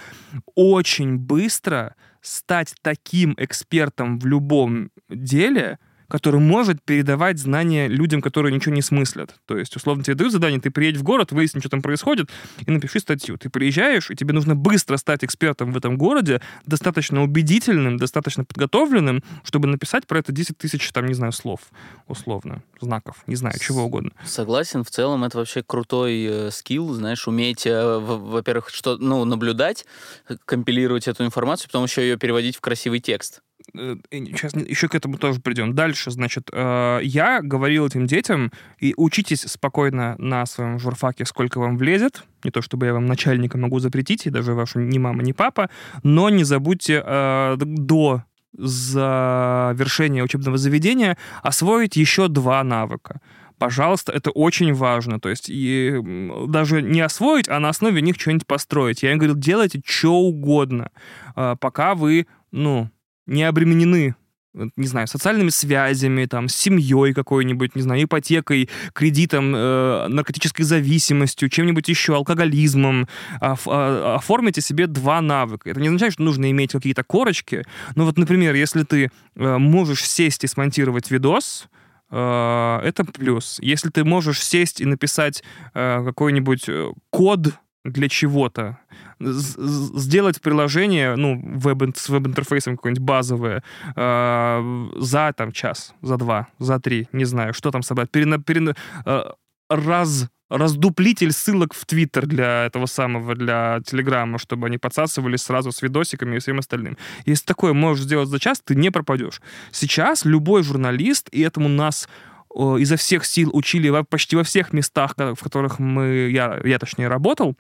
Speaker 2: очень быстро стать таким экспертом в любом деле, который может передавать знания людям, которые ничего не смыслят. То есть, условно, тебе дают задание, ты приедешь в город, выясни, что там происходит, и напиши статью. Ты приезжаешь, и тебе нужно быстро стать экспертом в этом городе, достаточно убедительным, достаточно подготовленным, чтобы написать про это 10 тысяч, там, не знаю, слов, условно, знаков, не знаю, чего угодно.
Speaker 5: Согласен, в целом это вообще крутой э, скилл, знаешь, уметь, э, во-первых, что, ну, наблюдать, э, компилировать эту информацию, потом еще ее переводить в красивый текст.
Speaker 2: Сейчас еще к этому тоже придем. Дальше, значит, э, я говорил этим детям, и учитесь спокойно на своем журфаке, сколько вам влезет. Не то чтобы я вам начальника могу запретить, и даже вашу ни мама, ни папа, но не забудьте э, до завершения учебного заведения освоить еще два навыка пожалуйста, это очень важно. То есть и даже не освоить, а на основе них что-нибудь построить. Я им говорил, делайте что угодно, э, пока вы, ну, не обременены не знаю, социальными связями, там, семьей какой-нибудь, не знаю, ипотекой, кредитом, э, наркотической зависимостью, чем-нибудь еще, алкоголизмом. Оф- а- оформите себе два навыка. Это не означает, что нужно иметь какие-то корочки. Но вот, например, если ты э, можешь сесть и смонтировать видос, э, это плюс. Если ты можешь сесть и написать э, какой-нибудь э, код для чего-то, сделать приложение, ну, веб, с веб-интерфейсом какое-нибудь базовое, э, за там час, за два, за три, не знаю, что там собрать, перена, перена- э, раз раздуплитель ссылок в Твиттер для этого самого, для Телеграма, чтобы они подсасывались сразу с видосиками и всем остальным. Если такое можешь сделать за час, ты не пропадешь. Сейчас любой журналист, и этому нас изо всех сил учили почти во всех местах, в которых мы, я, я точнее работал,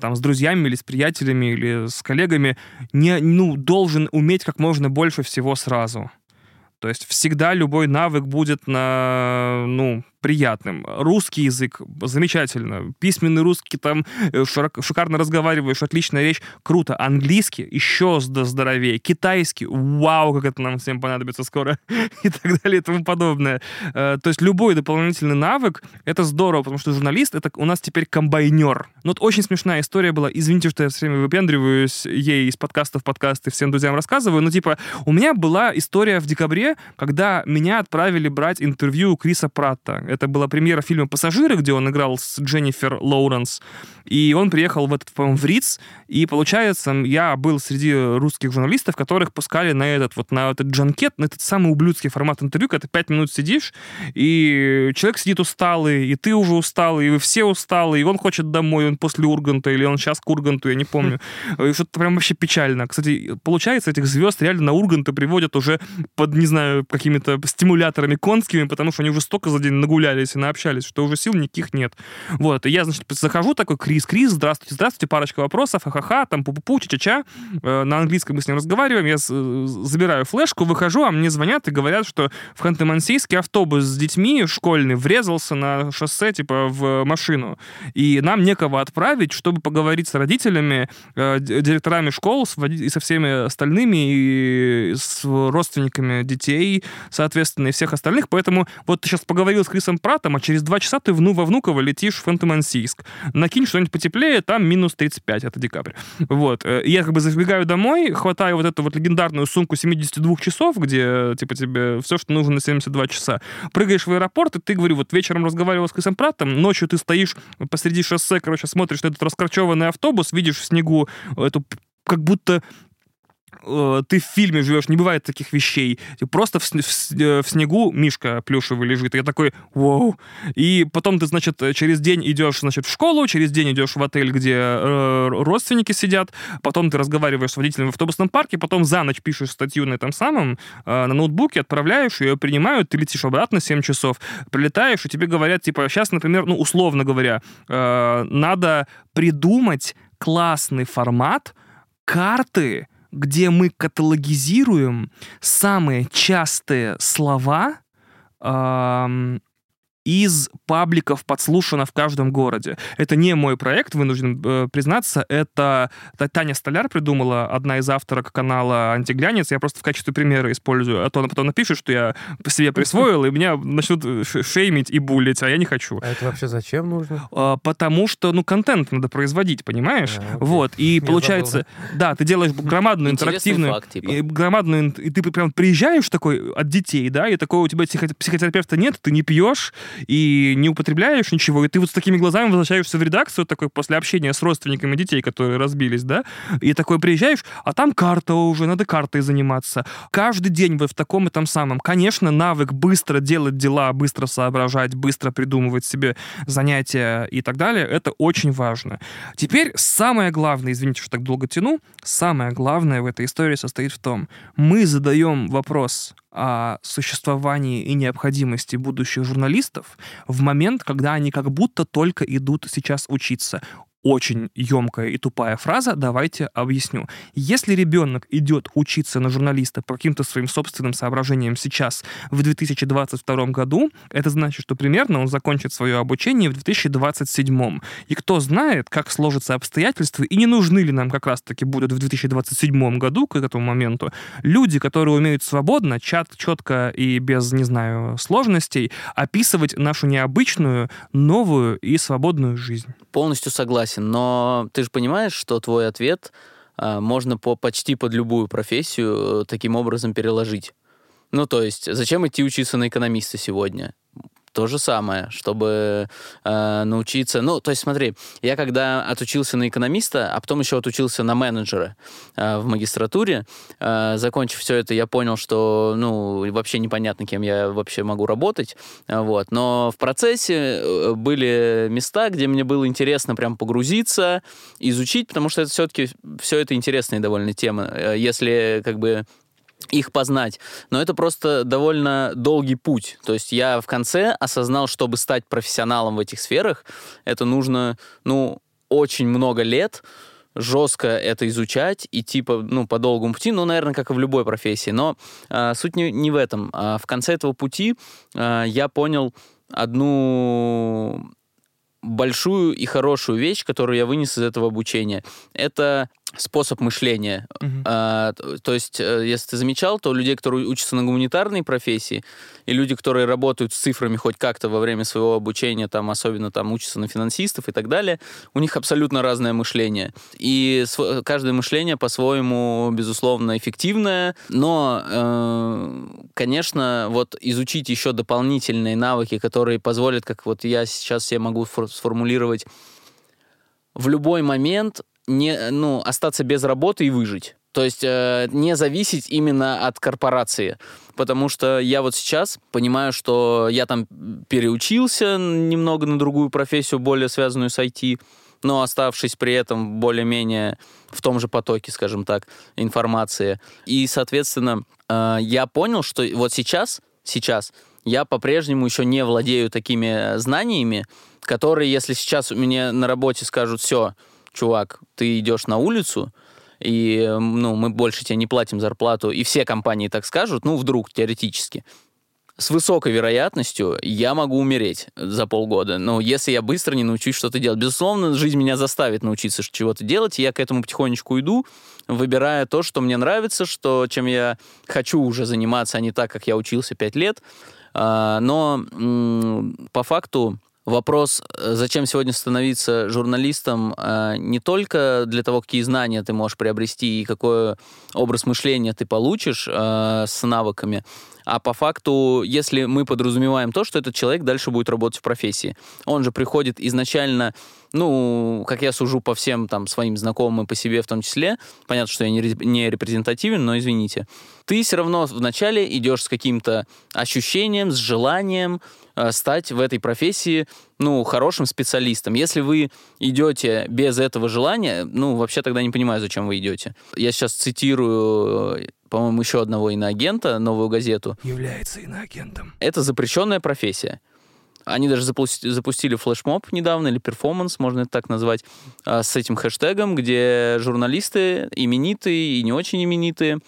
Speaker 2: там, с друзьями или с приятелями или с коллегами, не, ну, должен уметь как можно больше всего сразу. То есть всегда любой навык будет на, ну, приятным. Русский язык замечательно. Письменный русский там э, шикарно разговариваешь, отличная речь, круто. Английский еще зд- здоровее. Китайский, вау, как это нам всем понадобится скоро. И так далее и тому подобное. Э, То есть любой дополнительный навык — это здорово, потому что журналист — это у нас теперь комбайнер. Ну, вот очень смешная история была. Извините, что я все время выпендриваюсь ей из подкаста в подкаст и всем друзьям рассказываю, но типа у меня была история в декабре, когда меня отправили брать интервью Криса Пратта. Это была премьера фильма «Пассажиры», где он играл с Дженнифер Лоуренс. И он приехал в этот, по-моему, в Риц, и, получается, я был среди русских журналистов, которых пускали на этот вот, на этот джанкет, на этот самый ублюдский формат интервью, когда ты пять минут сидишь, и человек сидит усталый, и ты уже усталый, и вы все усталые, и он хочет домой, он после Урганта, или он сейчас к Урганту, я не помню. И что-то прям вообще печально. Кстати, получается, этих звезд реально на Урганты приводят уже под, не знаю, какими-то стимуляторами конскими, потому что они уже столько за день нагулялись и наобщались, что уже сил никаких нет. Вот, и я, значит, захожу такой, Крис, Крис, здравствуйте, здравствуйте, парочка вопросов, ха-ха-ха, там пу-пу-пу, ча-ча-ча. Э, На английском мы с ним разговариваем, я э, забираю флешку, выхожу, а мне звонят и говорят, что в Ханты-Мансийске автобус с детьми школьный врезался на шоссе, типа, в машину. И нам некого отправить, чтобы поговорить с родителями, э, директорами школ и со всеми остальными, и с родственниками детей, соответственно, и всех остальных. Поэтому вот ты сейчас поговорил с Крисом Пратом, а через два часа ты вну во Внуково летишь в Ханты-Мансийск. Накинь что-нибудь потеплее, там минус 35, это декабрь. Вот. Э, Я как бы забегаю домой, хватаю вот эту вот легендарную сумку 72 часов, где, типа, тебе все, что нужно на 72 часа. Прыгаешь в аэропорт, и ты, говорю, вот вечером разговаривал с Крисом Пратом, ночью ты стоишь посреди шоссе, короче, смотришь на этот раскорчеванный автобус, видишь в снегу эту как будто э, ты в фильме живешь, не бывает таких вещей. Просто в, в э, в снегу мишка плюшевый лежит. И я такой, вау. И потом ты, значит, через день идешь, значит, в школу, через день идешь в отель, где э, родственники сидят, потом ты разговариваешь с водителем в автобусном парке, потом за ночь пишешь статью на этом самом, э, на ноутбуке, отправляешь, ее принимают, ты летишь обратно 7 часов, прилетаешь, и тебе говорят, типа, сейчас, например, ну, условно говоря, э, надо придумать классный формат карты, где мы каталогизируем самые частые слова из пабликов подслушано в каждом городе. Это не мой проект, вынужден э, признаться. Это Та- Таня Столяр придумала, одна из авторок канала «Антиглянец». Я просто в качестве примера использую. А то она потом напишет, что я по себе присвоил, и меня начнут ш- шеймить и булить, а я не хочу.
Speaker 3: А это вообще зачем нужно?
Speaker 2: А, Потому что, ну, контент надо производить, понимаешь?
Speaker 3: А, окей.
Speaker 2: вот, и
Speaker 3: Я
Speaker 2: получается, да, ты делаешь громадную интерактивную...
Speaker 5: факт, типа.
Speaker 2: и громадную, и ты прям приезжаешь такой от детей, да, и такого у тебя психо- психотерапевта нет, ты не пьешь и не употребляешь ничего, и ты вот с такими глазами возвращаешься в редакцию такой после общения с родственниками детей, которые разбились, да, и такой приезжаешь, а там карта уже, надо картой заниматься. Каждый день вы в таком и том самом. Конечно, навык быстро делать дела, быстро соображать, быстро придумывать себе занятия и так далее, это очень важно. Теперь самое главное, извините, что так долго тяну, самое главное в этой истории состоит в том, мы задаем вопрос о существовании и необходимости будущих журналистов в момент, когда они как будто только идут сейчас учиться. Очень емкая и тупая фраза, давайте объясню. Если ребенок идет учиться на журналиста по каким-то своим собственным соображениям сейчас, в 2022 году, это значит, что примерно он закончит свое обучение в 2027. И кто знает, как сложатся обстоятельства, и не нужны ли нам как раз-таки будут в 2027 году, к этому моменту, люди, которые умеют свободно, чат, четко и без, не знаю, сложностей описывать нашу необычную, новую и свободную жизнь.
Speaker 5: Полностью согласен, но ты же понимаешь, что твой ответ а, можно по, почти под любую профессию э, таким образом переложить. Ну, то есть, зачем идти учиться на экономиста сегодня? То же самое, чтобы э, научиться... Ну, то есть, смотри, я когда отучился на экономиста, а потом еще отучился на менеджера э, в магистратуре, э, закончив все это, я понял, что, ну, вообще непонятно, кем я вообще могу работать, э, вот. Но в процессе э, были места, где мне было интересно прям погрузиться, изучить, потому что это все-таки все это интересные довольно темы. Э, Если как бы их познать. Но это просто довольно долгий путь. То есть я в конце осознал, чтобы стать профессионалом в этих сферах, это нужно, ну, очень много лет жестко это изучать, идти по, ну, по долгому пути, ну, наверное, как и в любой профессии. Но а, суть не, не в этом. А в конце этого пути а, я понял одну большую и хорошую вещь, которую я вынес из этого обучения. Это способ мышления.
Speaker 2: Мгм.
Speaker 5: А, то есть, э, если ты замечал, то людей, которые учатся на гуманитарной профессии, и люди, которые работают с цифрами хоть как-то во время своего обучения, там, особенно там учатся на финансистов и так далее, у них абсолютно разное мышление. И св- каждое мышление по-своему, безусловно, эффективное, но, э, конечно, вот изучить еще дополнительные навыки, которые позволят, как вот я сейчас себе могу фор- сформулировать, в любой момент не, ну, остаться без работы и выжить. То есть э, не зависеть именно от корпорации. Потому что я вот сейчас понимаю, что я там переучился немного на другую профессию, более связанную с IT, но оставшись при этом более-менее в том же потоке, скажем так, информации. И, соответственно, э, я понял, что вот сейчас, сейчас я по-прежнему еще не владею такими знаниями, которые, если сейчас меня на работе скажут, все, чувак, ты идешь на улицу, и ну, мы больше тебе не платим зарплату, и все компании так скажут, ну, вдруг, теоретически, с высокой вероятностью я могу умереть за полгода. Но если я быстро не научусь что-то делать. Безусловно, жизнь меня заставит научиться чего-то делать, и я к этому потихонечку иду, выбирая то, что мне нравится, что, чем я хочу уже заниматься, а не так, как я учился пять лет. А, Но по факту вопрос, э, зачем сегодня становиться журналистом, э, не только для того, какие знания ты можешь приобрести и какой образ мышления ты получишь э, с навыками, а по факту, если мы подразумеваем то, что этот человек дальше будет работать в профессии. Он же приходит изначально ну, как я сужу по всем там своим знакомым и по себе в том числе, понятно, что я не, не репрезентативен, но извините, ты все равно вначале идешь с каким-то ощущением, с желанием стать в этой профессии, ну, хорошим специалистом. Если вы идете без этого желания, ну, вообще тогда не понимаю, зачем вы идете. Я сейчас цитирую э, по-моему, еще одного иноагента, новую газету.
Speaker 1: Является иноагентом.
Speaker 5: Это запрещенная профессия. Они даже запустили флешмоб недавно, или перформанс, можно это так назвать, а, с этим хэштегом, где журналисты, именитые и не очень именитые,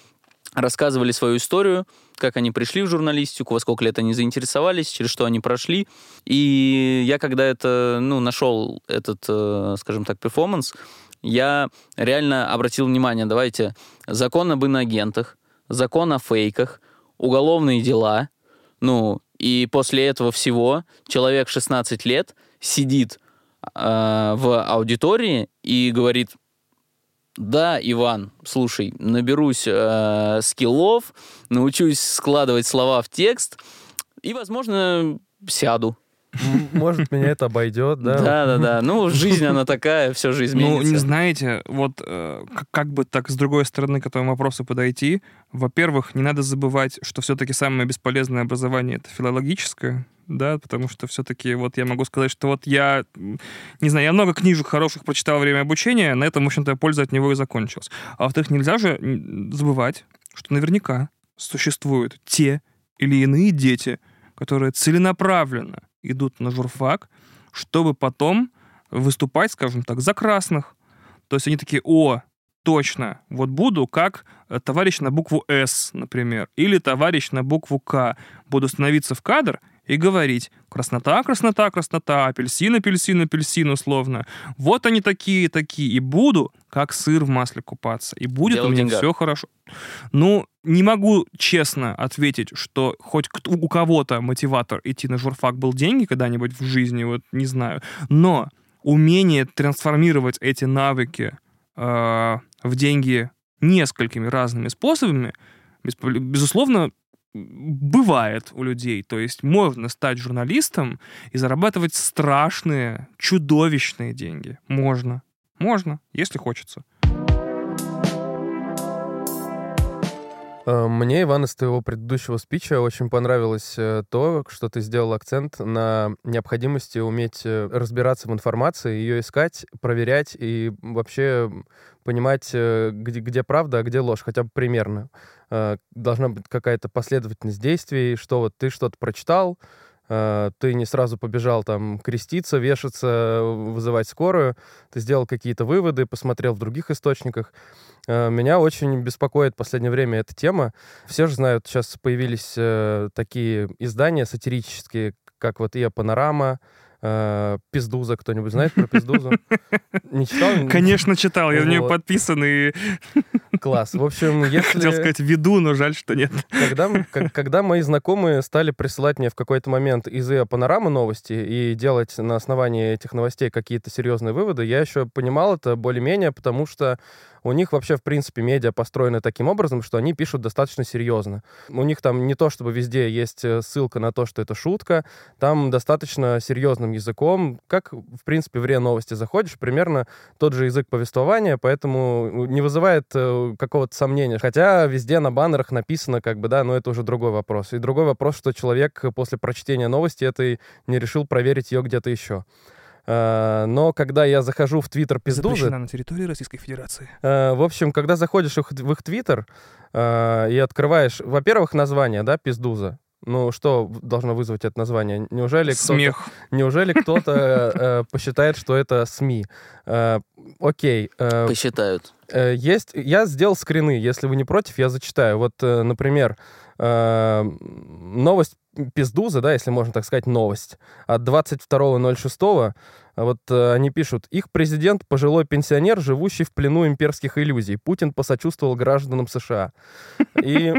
Speaker 5: рассказывали свою историю, как они пришли в журналистику, во сколько лет они заинтересовались, через что они прошли. И я, когда это, ну, нашел этот, э, скажем так, перформанс, я реально обратил внимание, давайте, закон об иноагентах, закон о фейках, уголовные дела, ну, и после этого всего человек 16 лет сидит э, в аудитории и говорит, да, Иван, слушай, наберусь э, скиллов, научусь складывать слова в текст и, возможно, сяду.
Speaker 3: Может, меня это обойдет, да?
Speaker 5: Да, да, да. Ну, жизнь она такая, все же изменится.
Speaker 2: Ну, не знаете, вот э, как бы так с другой стороны к этому вопросу подойти. Во-первых, не надо забывать, что все-таки самое бесполезное образование это филологическое, да, потому что все-таки вот я могу сказать, что вот я, не знаю, я много книжек хороших прочитал во время обучения, на этом, в общем-то, польза от него и закончилась. А во-вторых, нельзя же забывать, что наверняка существуют те или иные дети, которые целенаправленно идут на журфак, чтобы потом выступать, скажем так, за красных. То есть они такие, о, точно, вот буду как э, товарищ на букву «С», например, или товарищ на букву «К». Буду становиться в кадр и говорить краснота, краснота, краснота, апельсин, апельсин, апельсин, условно. Вот они такие, такие. И буду как сыр в масле купаться. И будет
Speaker 5: Дело
Speaker 2: у меня
Speaker 5: деньгах.
Speaker 2: все хорошо. Ну, не могу честно ответить, что хоть у кого-то мотиватор идти на журфак был деньги когда-нибудь в жизни, вот не знаю. Но умение трансформировать эти навыки э, в деньги несколькими разными способами, безусловно, бывает у людей. То есть можно стать журналистом и зарабатывать страшные, чудовищные деньги. Можно. Можно, если хочется.
Speaker 3: Э, мне, Иван, из твоего предыдущего спича очень понравилось э, то, что ты сделал акцент на необходимости уметь э, разбираться в информации, ее искать, проверять и вообще понимать, где, где правда, а где ложь, хотя бы примерно. Должна быть какая-то последовательность действий, что вот ты что-то прочитал, ты не сразу побежал там креститься, вешаться, вызывать скорую, ты сделал какие-то выводы, посмотрел в других источниках. Меня очень беспокоит в последнее время эта тема. Все же знают, сейчас появились э, такие издания сатирические, как вот «Ия Панорама», э, Пиздуза, кто-нибудь знает про Пиздузу? Не читал?
Speaker 2: Конечно, читал. Я в нее подписан и
Speaker 3: Класс. В общем, если...
Speaker 2: хотел сказать веду, но жаль, что нет.
Speaker 3: Когда, мои знакомые стали присылать мне в какой-то момент из панорамы новости и делать на основании этих новостей какие-то серьезные выводы, я еще понимал это более-менее, потому что у них вообще, в принципе, медиа построены таким образом, что они пишут достаточно серьезно. У них там не то, чтобы везде есть э, ссылка на то, что это шутка, там достаточно серьезным языком, как, в принципе, в РИА Новости заходишь, примерно тот же язык повествования, поэтому не вызывает э, какого-то сомнения. Хотя везде на баннерах написано, как бы, да, но это уже другой вопрос. И другой вопрос, что человек после прочтения новости этой не решил проверить ее где-то еще. А, Но когда я захожу в твиттер Пиздузы,
Speaker 2: Запрещена на территории Российской Федерации.
Speaker 3: Э, В общем, когда заходишь в их твиттер э, и открываешь, во-первых, название, да, пиздуза. Ну, что должно вызвать это название? Неужели кто-то,
Speaker 2: Смех.
Speaker 3: неужели кто-то э, посчитает, что это СМИ? Э, Окей. э,
Speaker 5: Посчитают.
Speaker 3: Э, Есть, я сделал скрины, если вы не против, я зачитаю. Вот, э, например, э, новость Пиздуза, да, если можно так сказать, новость от 22.06. А Вот э, они пишут, их президент пожилой пенсионер, живущий в плену имперских иллюзий. Путин посочувствовал гражданам США. И,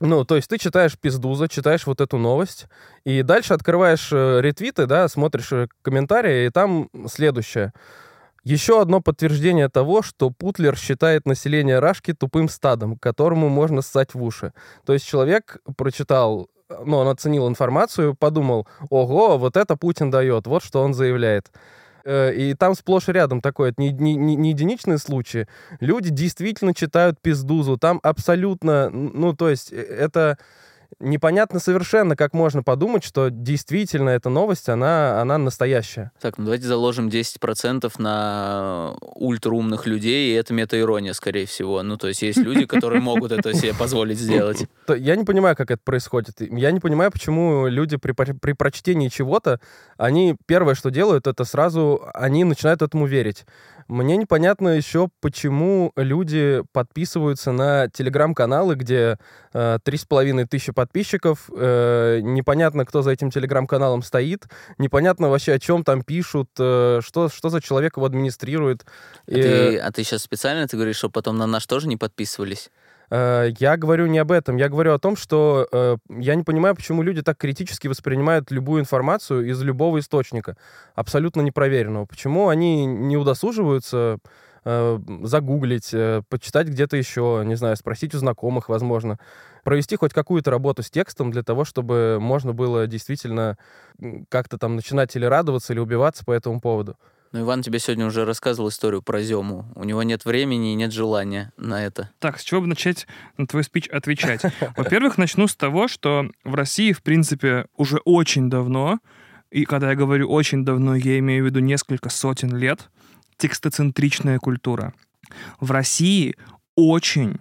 Speaker 3: ну, то есть ты читаешь Пиздуза, читаешь вот эту новость, и дальше открываешь э, ретвиты, да, смотришь э, комментарии, и там следующее. Еще одно подтверждение того, что Путлер считает население Рашки тупым стадом, которому можно ссать в уши. То есть человек прочитал ну, он оценил информацию, подумал, ого, вот это Путин дает, вот что он заявляет. Э, и там сплошь и рядом такое, это не, не, не единичные случаи. Люди действительно читают пиздузу, там абсолютно, ну, то есть э, это непонятно совершенно, как можно подумать, что действительно эта новость, она, она настоящая.
Speaker 5: Так, ну давайте заложим 10% на ультраумных людей, и это мета-ирония, скорее всего. Ну, то есть есть люди, которые могут это себе позволить сделать.
Speaker 3: Я не понимаю, как это происходит. Я не понимаю, почему люди при, при прочтении чего-то, они первое, что делают, это сразу, они начинают этому верить. Мне непонятно еще, почему люди подписываются на телеграм-каналы, где э, три с половиной тысячи подписчиков, э, непонятно, кто за этим телеграм-каналом стоит, непонятно вообще, о чем там пишут, э, что, что за человек его администрирует.
Speaker 5: А, и... ты, а ты сейчас специально ты говоришь, что потом на наш тоже не подписывались?
Speaker 3: Э, я говорю не об этом. Я говорю о том, что э, я не понимаю, почему люди так критически воспринимают любую информацию из любого источника, абсолютно непроверенного. Почему они не удосуживаются э, загуглить, почитать где-то еще, не знаю, спросить у знакомых, возможно, провести хоть какую-то работу с текстом для того, чтобы можно было действительно как-то там начинать или радоваться, или убиваться по этому поводу.
Speaker 5: Ну, Иван тебе сегодня уже рассказывал историю про Зему. У него нет времени и нет желания на это.
Speaker 2: Так, с чего бы начать на твой спич отвечать? Во-первых, начну с того, что в России, в принципе, уже очень давно, и когда я говорю очень давно, я имею в виду несколько сотен лет, текстоцентричная культура. В России очень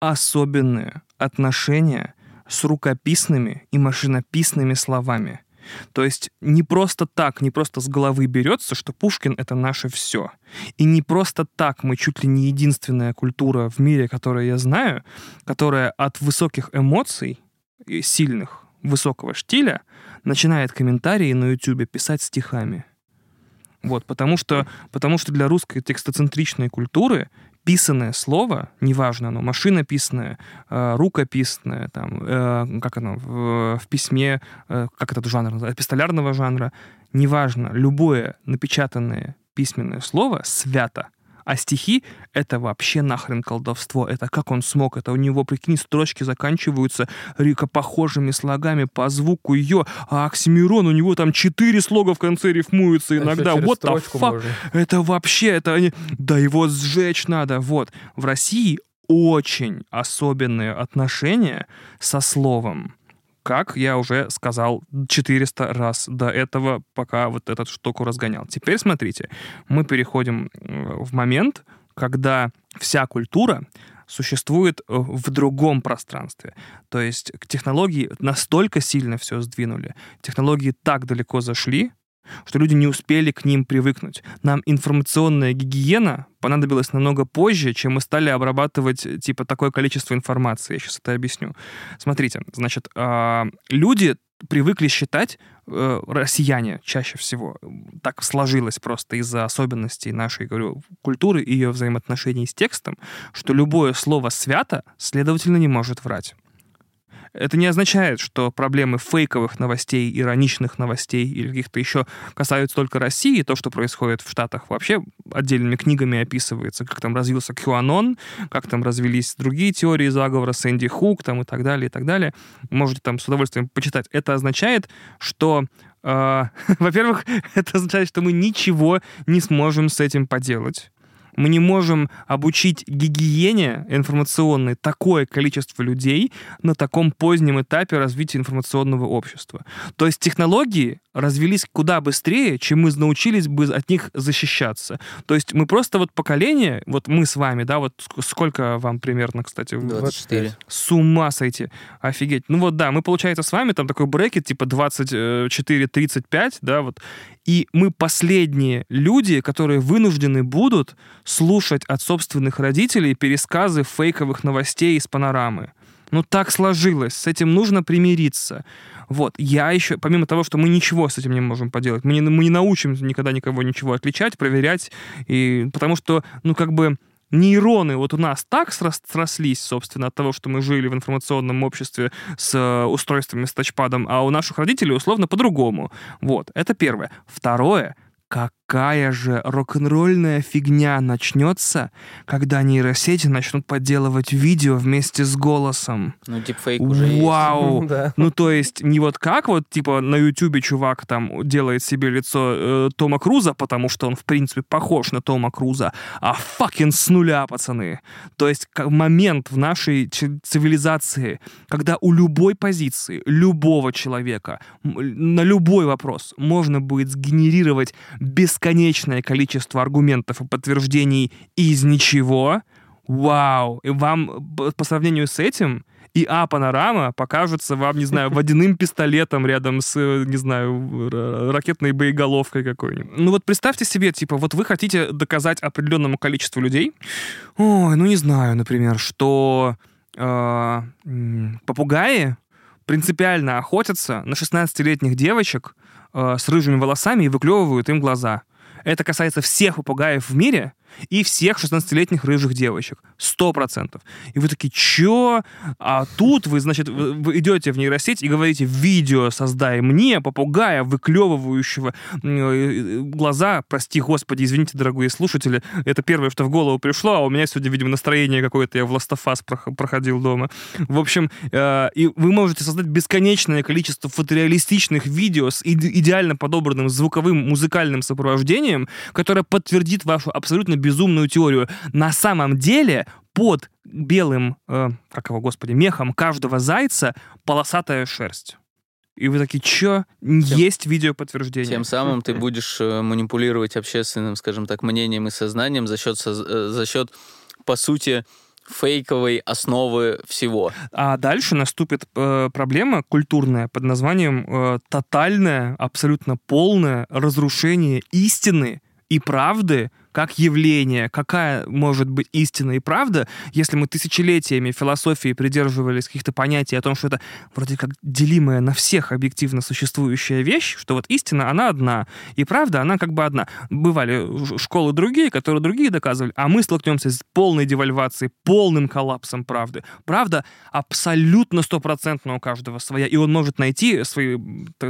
Speaker 2: особенные отношения с рукописными и машинописными словами – то есть не просто так, не просто с головы берется, что Пушкин — это наше все. И не просто так мы чуть ли не единственная культура в мире, которую я знаю, которая от высоких эмоций, сильных, высокого штиля, начинает комментарии на YouTube писать стихами. Вот, потому что, потому что для русской текстоцентричной культуры писанное слово, неважно, оно машинописное, э, рукописное, там, э, как оно, в, в письме, э, как этот жанр называется, эпистолярного жанра, неважно, любое напечатанное письменное слово свято — а стихи — это вообще нахрен колдовство. Это как он смог? Это у него, прикинь, строчки заканчиваются рика похожими слогами по звуку ее, а Оксимирон, у него там четыре слога в конце рифмуются иногда. Вот the fuck? Это вообще, это они... Да его сжечь надо. Вот. В России очень особенные отношения со словом как я уже сказал 400 раз до этого, пока вот эту штуку разгонял. Теперь смотрите, мы переходим в момент, когда вся культура существует в другом пространстве. То есть технологии настолько сильно все сдвинули, технологии так далеко зашли, что люди не успели к ним привыкнуть. Нам информационная гигиена понадобилась намного позже, чем мы стали обрабатывать типа такое количество информации. Я сейчас это объясню. Смотрите, значит, а, люди привыкли считать, э, россияне чаще всего, так сложилось просто из-за особенностей нашей, говорю, культуры и ее взаимоотношений с текстом, что любое слово «свято», следовательно, не может врать. Это не означает, что проблемы фейковых новостей, ироничных новостей или каких-то еще касаются только России. То, что происходит в Штатах, вообще отдельными книгами описывается, как там развился QAnon, как там развелись другие теории заговора, Сэнди Хук там, и так далее, и так далее. Можете там с удовольствием почитать. Это означает, что Uh, во-первых, это означает, что мы ничего не сможем с этим поделать мы не можем обучить гигиене информационной такое количество людей на таком позднем этапе развития информационного общества. То есть технологии развились куда быстрее, чем мы научились бы от них защищаться. То есть мы просто вот поколение, вот мы с вами, да, вот сколько вам примерно, кстати?
Speaker 5: 24.
Speaker 2: С ума сойти. Офигеть. Ну вот да, мы, получается, с вами там такой брекет типа 24-35, да, вот. И мы последние люди, которые вынуждены будут слушать от собственных родителей пересказы фейковых новостей из панорамы. Ну так сложилось, с этим нужно примириться. Вот, я еще, помимо того, что мы ничего с этим не можем поделать, мы не, мы не научим никогда никого ничего отличать, проверять, и, потому что, ну, как бы, нейроны вот у нас так срослись, собственно, от того, что мы жили в информационном обществе с э, устройствами с тачпадом, а у наших родителей условно по-другому. Вот, это первое. Второе, какая же рок-н-ролльная фигня начнется, когда нейросети начнут подделывать видео вместе с голосом.
Speaker 5: Ну, дипфейк уже есть.
Speaker 2: Вау! Ну, то есть, не вот как вот, типа, на Ютубе чувак там делает себе лицо э, Тома Круза, потому что он, в принципе, похож на Тома Круза, а факин с нуля, пацаны. То есть, как момент в нашей цивилизации, когда у любой позиции, любого человека, на любой вопрос можно будет сгенерировать бесконечное количество аргументов и подтверждений из ничего, вау! И вам по сравнению с этим и А-панорама покажется вам, не знаю, водяным пистолетом рядом с, не знаю, ракетной боеголовкой какой-нибудь. Ну вот представьте себе, типа, вот вы хотите доказать определенному количеству людей, ой, ну не знаю, например, что э, попугаи принципиально охотятся на 16-летних девочек э, с рыжими волосами и выклевывают им глаза. Это касается всех попугаев в мире и всех 16-летних рыжих девочек. Сто процентов. И вы такие, чё? А тут вы, значит, вы, идете в нейросеть и говорите, видео создай мне, попугая, выклевывающего э, глаза, прости господи, извините, дорогие слушатели, это первое, что в голову пришло, а у меня сегодня, видимо, настроение какое-то, я в Ластофас проходил дома. В общем, э, и вы можете создать бесконечное количество фотореалистичных видео с иде- идеально подобранным звуковым музыкальным сопровождением, которое подтвердит вашу абсолютно безумную теорию. На самом деле под белым, э, как его, господи, мехом каждого зайца полосатая шерсть. И вы такие, чё? Есть видео подтверждение.
Speaker 5: Тем самым ты будешь э, манипулировать общественным, скажем так, мнением и сознанием за счет, э, за счет по сути, фейковой основы всего.
Speaker 2: А дальше наступит э, проблема культурная под названием э, тотальное, абсолютно полное разрушение истины и правды как явление. Какая может быть истина и правда, если мы тысячелетиями философии придерживались каких-то понятий о том, что это вроде как делимая на всех объективно существующая вещь, что вот истина, она одна, и правда, она как бы одна. Бывали школы другие, которые другие доказывали, а мы столкнемся с полной девальвацией, полным коллапсом правды. Правда абсолютно стопроцентно у каждого своя, и он может найти свои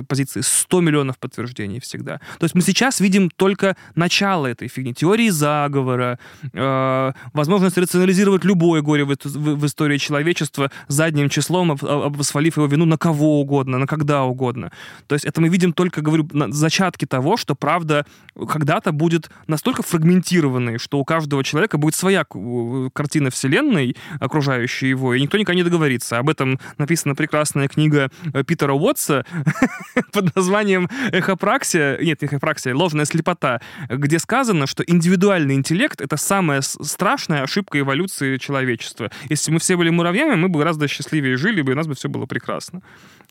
Speaker 2: позиции 100 миллионов подтверждений всегда. То есть мы сейчас видим только начало этой фигни, теории заговора, э, возможность рационализировать любое горе в, в- в истории человечества задним числом, об- свалив его вину на кого угодно, на когда угодно. То есть это мы видим только, говорю, на- зачатки того, что правда когда-то будет настолько фрагментированной, что у каждого человека будет своя картина вселенной, окружающей его, и никто никогда не договорится. Об этом написана прекрасная книга э, Питера Уотса под названием «Эхопраксия», нет, не эхопраксия, «Ложная слепота», где сказано, что индивидуальный интеллект — это самая страшная ошибка эволюции человечества. Если мы все были муравьями, мы бы гораздо счастливее жили бы, и у нас бы все было прекрасно.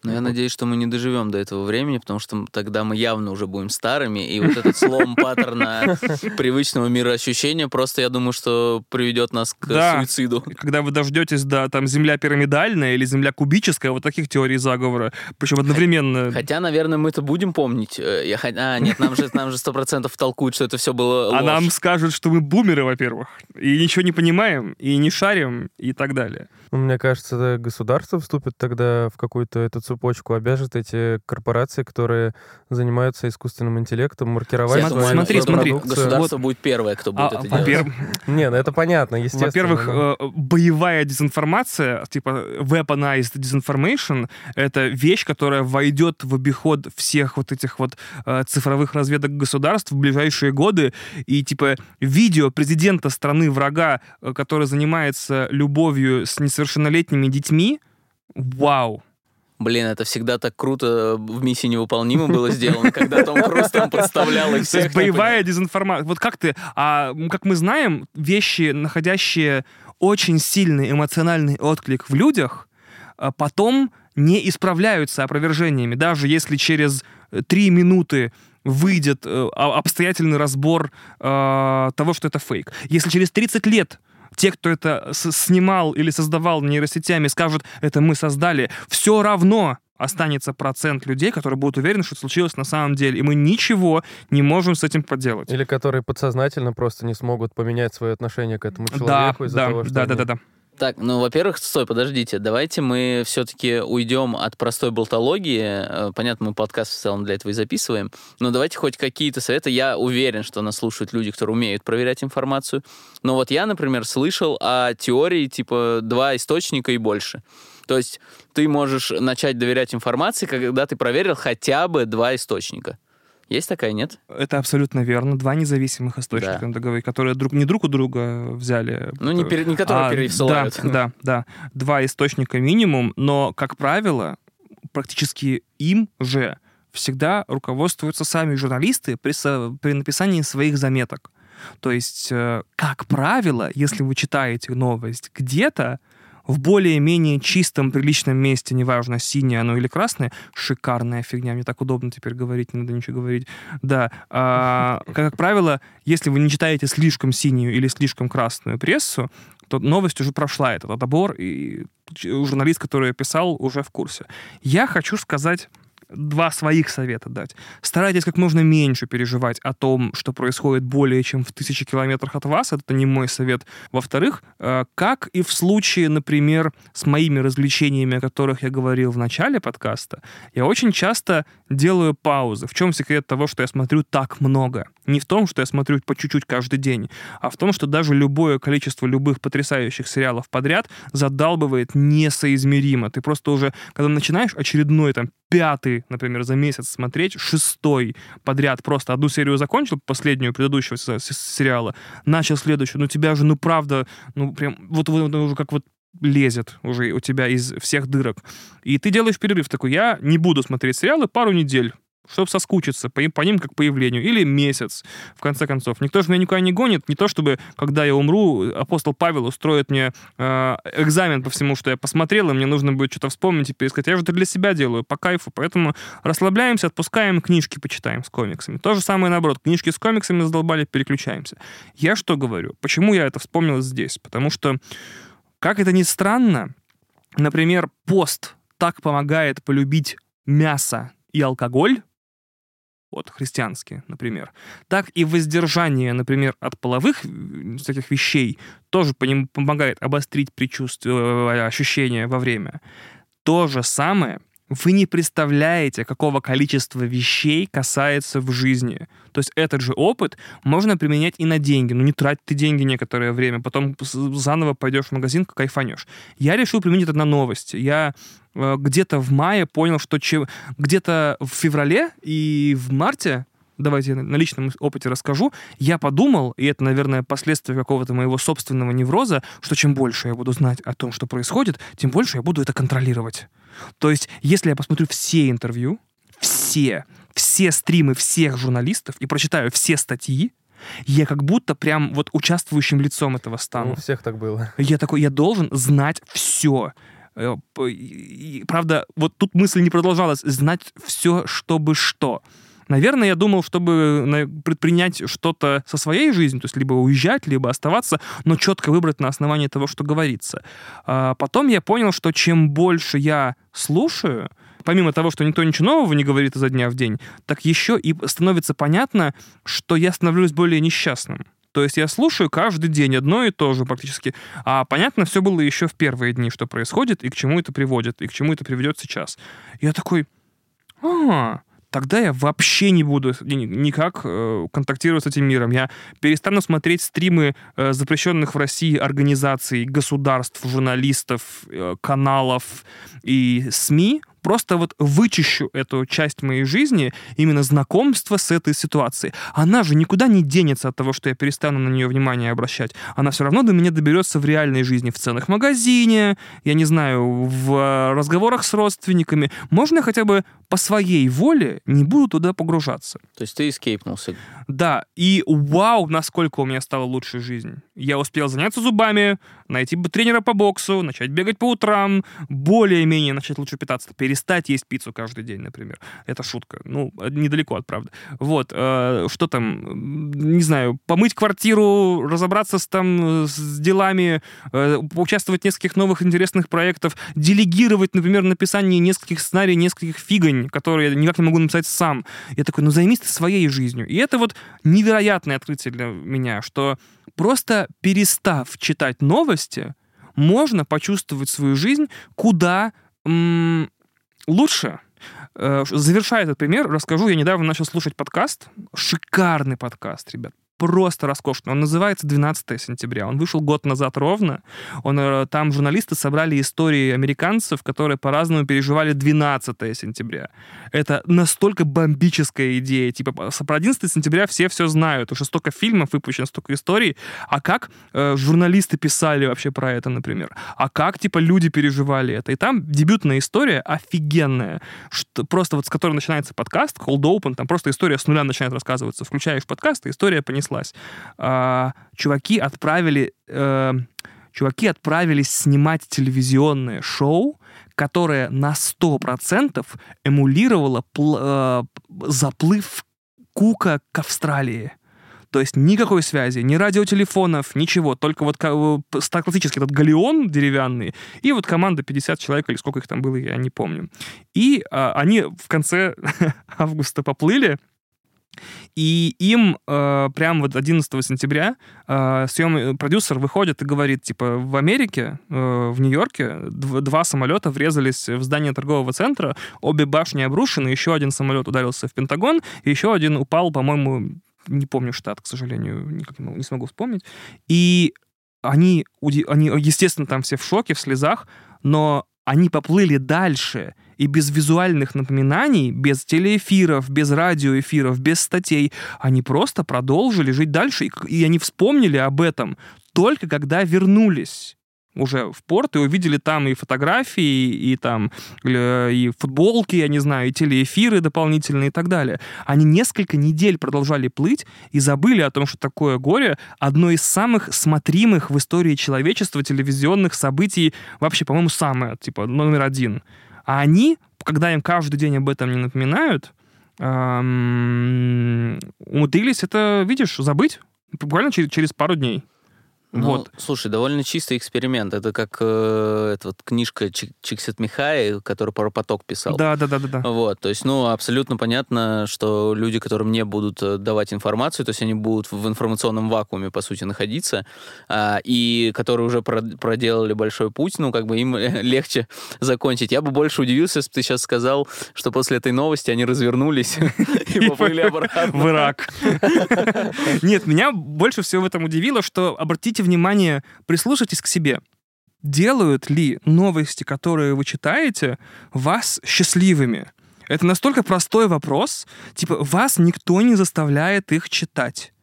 Speaker 5: Но я надеюсь, что мы не доживем до этого времени, потому что тогда мы явно уже будем старыми, и вот этот слом паттерна привычного мироощущения просто, я думаю, что приведет нас к
Speaker 2: Да.
Speaker 5: суициду.
Speaker 2: Когда вы дождетесь до там Земля пирамидальная или Земля кубическая, вот таких теорий заговора, причем одновременно.
Speaker 5: Хотя, наверное, мы это будем помнить. Э, Я, а, нет, нам же, нам же 100% толкуют, что это все было
Speaker 2: А
Speaker 5: ложь.
Speaker 2: Нам скажут, что мы бумеры, во-первых, и ничего не понимаем, и не шарим, и так далее.
Speaker 3: Ну, Мне кажется, да, государство вступит тогда в какую-то эту цепочку, обяжет эти корпорации, которые занимаются искусственным интеллектом, маркировать
Speaker 5: думаю,
Speaker 3: свою
Speaker 2: смотри, смотри.
Speaker 5: Государство будет первое, кто будет
Speaker 2: А,
Speaker 5: это делать.
Speaker 2: во-первых,
Speaker 3: Не, ну это понятно, естественно.
Speaker 2: Во-первых,
Speaker 3: но-
Speaker 2: э, боевая дезинформация, типа weaponized disinformation, это вещь, которая войдет в обиход всех вот этих вот э, цифровых разведок государств в ближайшие годы. И типа видео президента страны врага, э, который занимается любовью с несовершеннолетними детьми, вау.
Speaker 5: Блин, это всегда так круто в миссии невыполнимо было сделано, когда Том Круз там подставлял их
Speaker 2: То
Speaker 5: всех.
Speaker 2: есть боевая дезинформация. Вот как ты... А как мы знаем, вещи, находящие очень сильный эмоциональный отклик в людях, а, потом не исправляются опровержениями. Даже если через э, три минуты выйдет э, а- обстоятельный разбор э, того, что это фейк. Если через 30 лет те, кто это снимал или создавал нейросетями, скажут, это мы создали, все равно останется процент людей, которые будут уверены, что это случилось на самом деле. И мы ничего не можем с этим поделать.
Speaker 3: Или которые подсознательно просто не смогут поменять свое отношение к этому
Speaker 2: Да,
Speaker 3: человеку из-за
Speaker 2: да,
Speaker 3: того, что
Speaker 2: да, да,
Speaker 3: они-
Speaker 2: да, да.
Speaker 5: Так, ну, во-первых, стой, подождите, давайте мы все-таки уйдем от простой болтологии. Э, Понятно, мы подкаст в целом для этого и записываем, но давайте хоть какие-то советы. Я уверен, что нас слушают люди, которые умеют проверять информацию. Но вот я, например, слышал о теории типа два источника и больше. То есть ты можешь начать доверять информации, когда ты проверил хотя бы два источника. Есть такая, нет?
Speaker 2: Это абсолютно верно. Два независимых источника,
Speaker 5: Да.
Speaker 2: надо говорить, которые друг, не друг у друга взяли.
Speaker 5: Ну, не, пере- не которые
Speaker 2: А,
Speaker 5: пересылают.
Speaker 2: Да, да, да. Два источника минимум, но, как правило, практически им же всегда руководствуются сами журналисты при, при написании своих заметок. То есть, э, как правило, если вы читаете новость где-то, в более-менее чистом, приличном месте, неважно, синее оно или красное, шикарная фигня, мне так удобно теперь говорить, не надо ничего говорить. Да, а, как правило, если вы не читаете слишком синюю или слишком красную прессу, то новость уже прошла этот отбор, и журналист, который писал, уже в курсе. Я хочу сказать два своих совета дать. Старайтесь как можно меньше переживать о том, что происходит более чем в тысячи километрах от вас. Это не мой совет. Во-вторых, э, как и в случае, например, с моими развлечениями, о которых я говорил в начале подкаста, я очень часто делаю паузы. В чем секрет того, что я смотрю так много? Не в том, что я смотрю по чуть-чуть каждый день, а в том, что даже любое количество любых потрясающих сериалов подряд задалбывает несоизмеримо. Ты просто уже, когда начинаешь очередной там пятый, например, за месяц смотреть, шестой подряд просто одну серию закончил, последнюю предыдущего се- се- сериала, начал следующую, ну тебя же, ну правда, ну прям, вот, вот уже как вот лезет уже у тебя из всех дырок. И ты делаешь перерыв такой, я не буду смотреть сериалы пару недель, чтобы соскучиться по, по ним как по явлению. Или месяц, в конце концов. Никто же меня никуда не гонит. Не то, чтобы, когда я умру, апостол Павел устроит мне э, экзамен по всему, что я посмотрел, и мне нужно будет что-то вспомнить и пересказать. Я же это для себя делаю, по кайфу. Поэтому расслабляемся, отпускаем, книжки почитаем с комиксами. То же самое наоборот. Книжки с комиксами задолбали, переключаемся. Я что говорю? Почему я это вспомнил здесь? Потому что, как это ни странно, например, пост так помогает полюбить мясо и алкоголь, вот, христианские, например, так и воздержание, например, от половых э, всяких вещей тоже по ним помогает обострить предчувствие, ощущения во время. То же самое вы не представляете, какого количества вещей касается в жизни. То есть этот же опыт можно применять и на деньги. Ну, не трать ты деньги некоторое время, потом заново пойдешь в магазин, кайфанешь. Я решил применить это на новости. Я э, где-то в мае понял, что че- где-то в феврале и в марте давайте на личном опыте расскажу, я подумал, и это, наверное, последствия какого-то моего собственного невроза, что чем больше я буду знать о том, что происходит, тем больше я буду это контролировать. То есть, если я посмотрю все интервью, все, все стримы всех журналистов и прочитаю все статьи, я как будто прям вот участвующим лицом этого
Speaker 3: Ну,
Speaker 2: стану.
Speaker 3: у всех так было.
Speaker 2: Я такой, я должен знать все. Правда, вот тут мысль не продолжалась. Знать все, чтобы что. Наверное, я думал, чтобы на- предпринять что-то со своей жизнью, то есть либо уезжать, либо оставаться, но четко выбрать на основании того, что говорится. А потом я понял, что чем больше я слушаю, помимо того, что никто ничего нового не говорит изо дня в день, так еще и становится понятно, что я становлюсь более несчастным. То есть я слушаю каждый день одно и то же практически. А понятно, все было еще в первые дни, что происходит, и к чему это приводит, и к чему это приведет сейчас. Я такой, а, тогда я вообще не буду ни- никак э, контактировать с этим миром. Я перестану смотреть стримы э, запрещенных в России организаций, государств, журналистов, э, каналов и СМИ. Просто вот вычищу эту часть моей жизни, именно знакомство с этой ситуацией. Она же никуда не денется от того, что я перестану на нее внимание обращать. Она все равно до меня доберется в реальной жизни, в ценах магазине, я не знаю, в э, разговорах с родственниками. Можно хотя бы по своей воле не буду туда погружаться.
Speaker 5: То есть ты эскейпнулся.
Speaker 2: Да, и вау, насколько у меня стала лучше жизнь. Я успел заняться зубами, найти тренера по боксу, начать бегать по утрам, более-менее начать лучше питаться, перестать есть пиццу каждый день, например. Это шутка. Ну, недалеко от правды. Вот, э, что там, не знаю, помыть квартиру, разобраться с, там, с делами, э, поучаствовать в нескольких новых интересных проектов, делегировать, например, написание нескольких сценариев, нескольких фигонь, которые я никак не могу написать сам. Я такой, ну займись ты своей жизнью. И это вот невероятное открытие для меня, что просто перестав читать новости, можно почувствовать свою жизнь куда м, лучше. Э, Завершая этот пример, расскажу, я недавно начал слушать подкаст, шикарный подкаст, ребят, просто роскошный. Он называется «12 сентября». Он вышел год назад ровно. Он, э, там журналисты собрали истории американцев, которые по-разному переживали 12 сентября. Это настолько бомбическая идея. Типа, про 11 сентября все все знают. Уже столько фильмов выпущено, столько историй. А как э, журналисты писали вообще про это, например? А как, типа, люди переживали это? И там дебютная история офигенная. Что, просто вот с которой начинается подкаст, Cold Open, там просто история с нуля начинает рассказываться. Включаешь подкаст, и история понеслась. А, чуваки отправили... Э, чуваки отправились снимать телевизионное шоу, которое на 100% эмулировало э, заплыв Кука к Австралии. То есть никакой связи, ни радиотелефонов, ничего. Только вот э, классический этот галеон деревянный и вот команда 50 человек или сколько их там было, я не помню. И а, они в конце августа поплыли, и им э, прямо вот 11 сентября э, съем продюсер выходит и говорит, типа, в Америке, э, в Нью-Йорке дв- два самолета врезались в здание торгового центра, обе башни обрушены, еще один самолет ударился в Пентагон, еще один упал, по-моему, не помню штат, к сожалению, никак не могу- не смогу вспомнить. И они, они, естественно, там все в шоке, в слезах, но они поплыли дальше, и без визуальных напоминаний, без телеэфиров, без радиоэфиров, без статей, они просто продолжили жить дальше, и, они вспомнили об этом только когда вернулись уже в порт и увидели там и фотографии, и там э, и футболки, я не знаю, и телеэфиры дополнительные и так далее. Они несколько недель продолжали плыть и забыли о том, что такое горе. Одно из самых смотримых в истории человечества телевизионных событий, вообще, по-моему, самое, типа, номер один. А они, когда им каждый день об этом не напоминают, эм, умудрились это, видишь, забыть буквально через, через пару дней.
Speaker 5: Ну,
Speaker 2: вот.
Speaker 5: слушай, довольно чистый эксперимент. Это как э, эта вот книжка Чик- Чиксет Михай, который про поток писал.
Speaker 2: Да, да, да, да, да.
Speaker 5: Вот, то есть, ну, абсолютно понятно, что люди, которым не будут э, давать информацию, то есть они будут в информационном вакууме, по сути, находиться, а, и которые уже про- проделали большой путь, ну, как бы им легче закончить. Я бы больше удивился, если бы ты сейчас сказал, что после этой новости они развернулись и поплыли обратно.
Speaker 2: в Ирак. Нет, меня больше всего в этом удивило, что обратите внимание, прислушайтесь к себе. Делают ли новости, которые вы читаете, вас счастливыми? Это настолько простой вопрос. Типа, вас никто не заставляет их читать.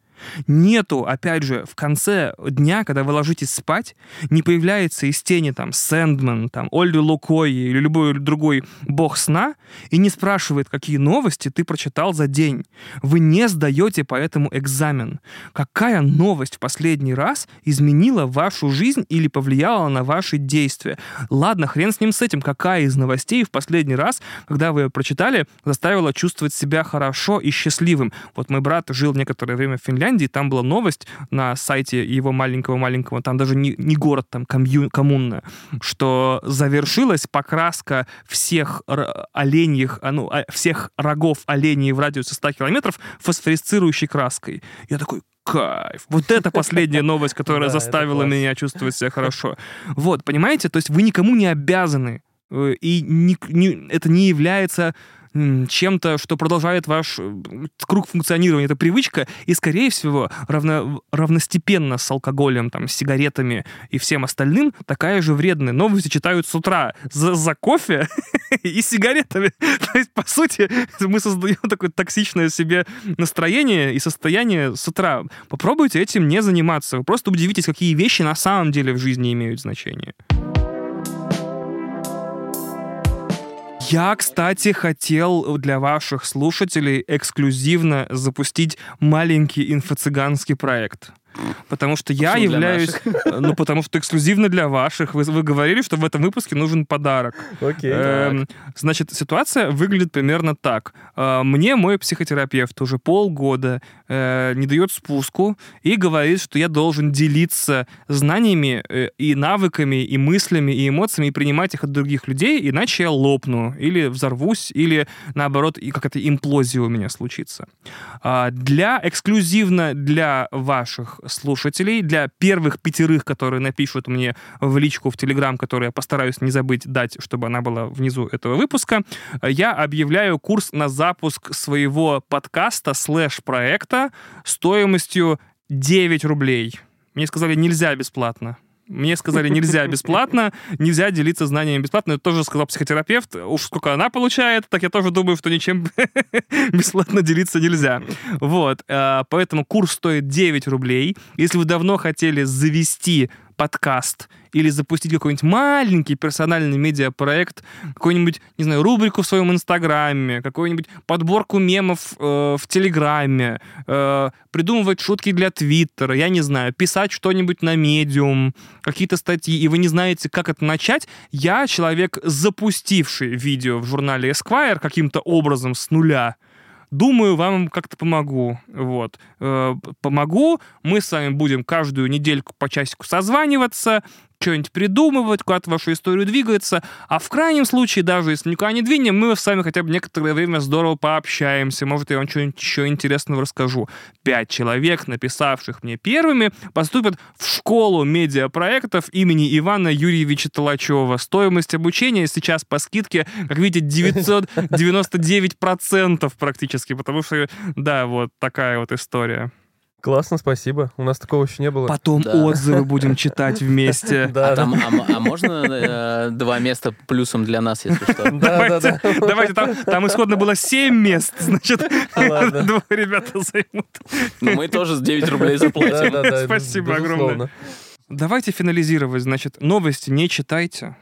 Speaker 2: Нету, опять же, в конце дня, когда вы ложитесь спать, не появляется из тени там Сэндман, там Ольги Лукой или любой другой бог сна и не спрашивает, какие новости ты прочитал за день. Вы не сдаете поэтому экзамен. Какая новость в последний раз изменила вашу жизнь или повлияла на ваши действия? Ладно, хрен с ним с этим. Какая из новостей в последний раз, когда вы ее прочитали, заставила чувствовать себя хорошо и счастливым? Вот мой брат жил некоторое время в Финляндии, там была новость на сайте его маленького-маленького, там даже не, не город, там комью- коммуна, что завершилась покраска всех оленьих, а, ну, а, всех рогов оленей в радиусе 100 километров фосфорисцирующей краской. Я такой, кайф. Вот это последняя новость, которая заставила меня чувствовать себя хорошо. Вот, понимаете? То есть вы никому не обязаны. э, И не- не- это не является чем-то, что продолжает ваш э, круг функционирования. Это привычка, и, скорее всего, равно, равностепенно с алкоголем, там, с сигаретами и всем остальным такая же вредная. Новости читают с утра за, за кофе и сигаретами. То есть, по сути, мы создаем такое токсичное себе настроение и состояние с утра. Попробуйте этим не заниматься. Вы просто удивитесь, какие вещи на самом деле в жизни имеют значение. Я, кстати, хотел для ваших слушателей эксклюзивно запустить маленький инфо-цыганский проект. Потому что я
Speaker 5: Почему для
Speaker 2: являюсь... Ну, потому что эксклюзивно для ваших. Вы, вы говорили, что в этом выпуске нужен подарок.
Speaker 3: Окей.
Speaker 2: Эм, Значит, ситуация выглядит примерно так. Э, Мне мой психотерапевт уже полгода э, не дает спуску и говорит, что я должен делиться знаниями э, и навыками, и мыслями, и эмоциями, и принимать их от других людей, иначе я лопну, или взорвусь, или наоборот, и какая-то имплозия у меня случится. А, Для эксклюзивно для ваших слушателей, для первых пятерых, которые напишут мне в личку в Телеграм, который я постараюсь не забыть дать, чтобы она была внизу этого выпуска, я объявляю курс на запуск своего подкаста слэш-проекта стоимостью 9 рублей. Мне сказали, нельзя бесплатно. Мне сказали, нельзя бесплатно, нельзя делиться знаниями бесплатно. Это тоже сказал психотерапевт. Уж сколько она получает, так я тоже думаю, что ничем бесплатно делиться нельзя. Вот. э, Поэтому курс стоит 9 рублей. Если вы давно хотели завести подкаст. Или запустить какой-нибудь маленький персональный медиапроект, какую-нибудь, не знаю, рубрику в своем Инстаграме, какую-нибудь подборку мемов э, в Телеграме, э, придумывать шутки для Твиттера, я не знаю, писать что-нибудь на медиум, какие-то статьи, и вы не знаете, как это начать, я человек, запустивший видео в журнале Esquire каким-то образом с нуля, Думаю, вам как-то помогу. Вот. Э, помогу. Мы с вами будем каждую недельку по часику созваниваться, что-нибудь придумывать, куда-то вашу историю двигается. А в крайнем случае, даже если никуда не двинем, мы с вами хотя бы некоторое время здорово пообщаемся. Может, я вам что-нибудь еще интересного расскажу. Пять человек, написавших мне первыми, поступят в школу медиапроектов имени Ивана Юрьевича Толачева. Стоимость обучения сейчас по скидке, как видите, 999% практически, потому что, да, вот такая вот история.
Speaker 3: Классно, спасибо. У нас такого еще не было.
Speaker 2: Потом
Speaker 5: Да.
Speaker 2: отзывы будем читать вместе.
Speaker 3: Да,
Speaker 5: а,
Speaker 3: да.
Speaker 5: там, а а можно э, два места плюсом для нас, если что?
Speaker 3: Да, да, да.
Speaker 2: Давайте, там, там исходно было 7 мест, значит,
Speaker 3: Ладно.
Speaker 2: двое ребята займут.
Speaker 5: Но мы тоже с 9 рублей заплатим.
Speaker 3: Да, да, да,
Speaker 2: Спасибо
Speaker 3: безусловно.
Speaker 2: огромное. Давайте финализировать, значит, новости не читайте.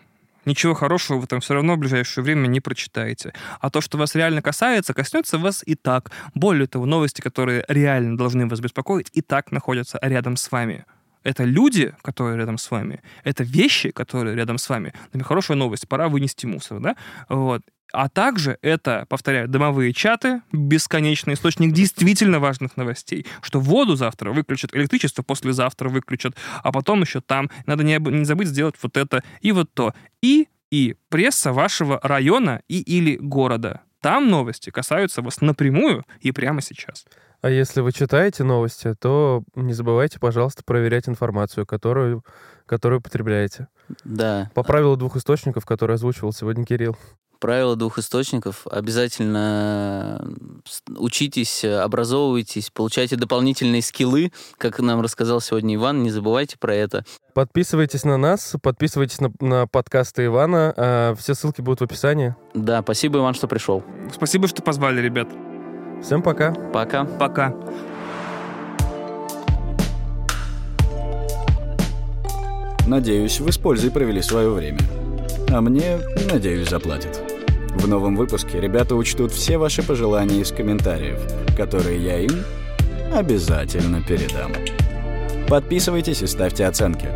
Speaker 2: Ничего хорошего вы там все равно в ближайшее время не прочитаете. А то, что вас реально касается, коснется вас и так. Более того, новости, которые реально должны вас беспокоить, и так находятся рядом с вами. Это люди, которые рядом с вами. Это вещи, которые рядом с вами. Например, хорошая новость. Пора вынести мусор, да? Вот. А также это, повторяю, домовые чаты, бесконечный источник действительно важных новостей, что воду завтра выключат, электричество послезавтра выключат, а потом еще там. Надо не, не забыть сделать вот это и вот то. И, и пресса вашего района и или города. Там новости касаются вас напрямую и прямо сейчас.
Speaker 3: А если вы читаете новости, то не забывайте, пожалуйста, проверять информацию, которую, которую потребляете.
Speaker 5: Да.
Speaker 3: По правилу двух источников, которые озвучивал сегодня Кирилл.
Speaker 5: Правило двух источников. Обязательно учитесь, образовывайтесь, получайте дополнительные скиллы, как нам рассказал сегодня Иван. Не забывайте про это.
Speaker 3: Подписывайтесь на нас, подписывайтесь на, на подкасты Ивана. а, все ссылки будут в описании.
Speaker 5: Да, спасибо, Иван, что пришел.
Speaker 2: Спасибо, что позвали, ребят.
Speaker 3: Всем пока.
Speaker 5: Пока.
Speaker 2: Пока.
Speaker 4: Надеюсь, вы с пользой провели свое время. А мне, надеюсь, заплатят. В новом выпуске ребята учтут все ваши пожелания из комментариев, которые я им обязательно передам. Подписывайтесь и ставьте оценки.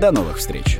Speaker 4: До новых встреч!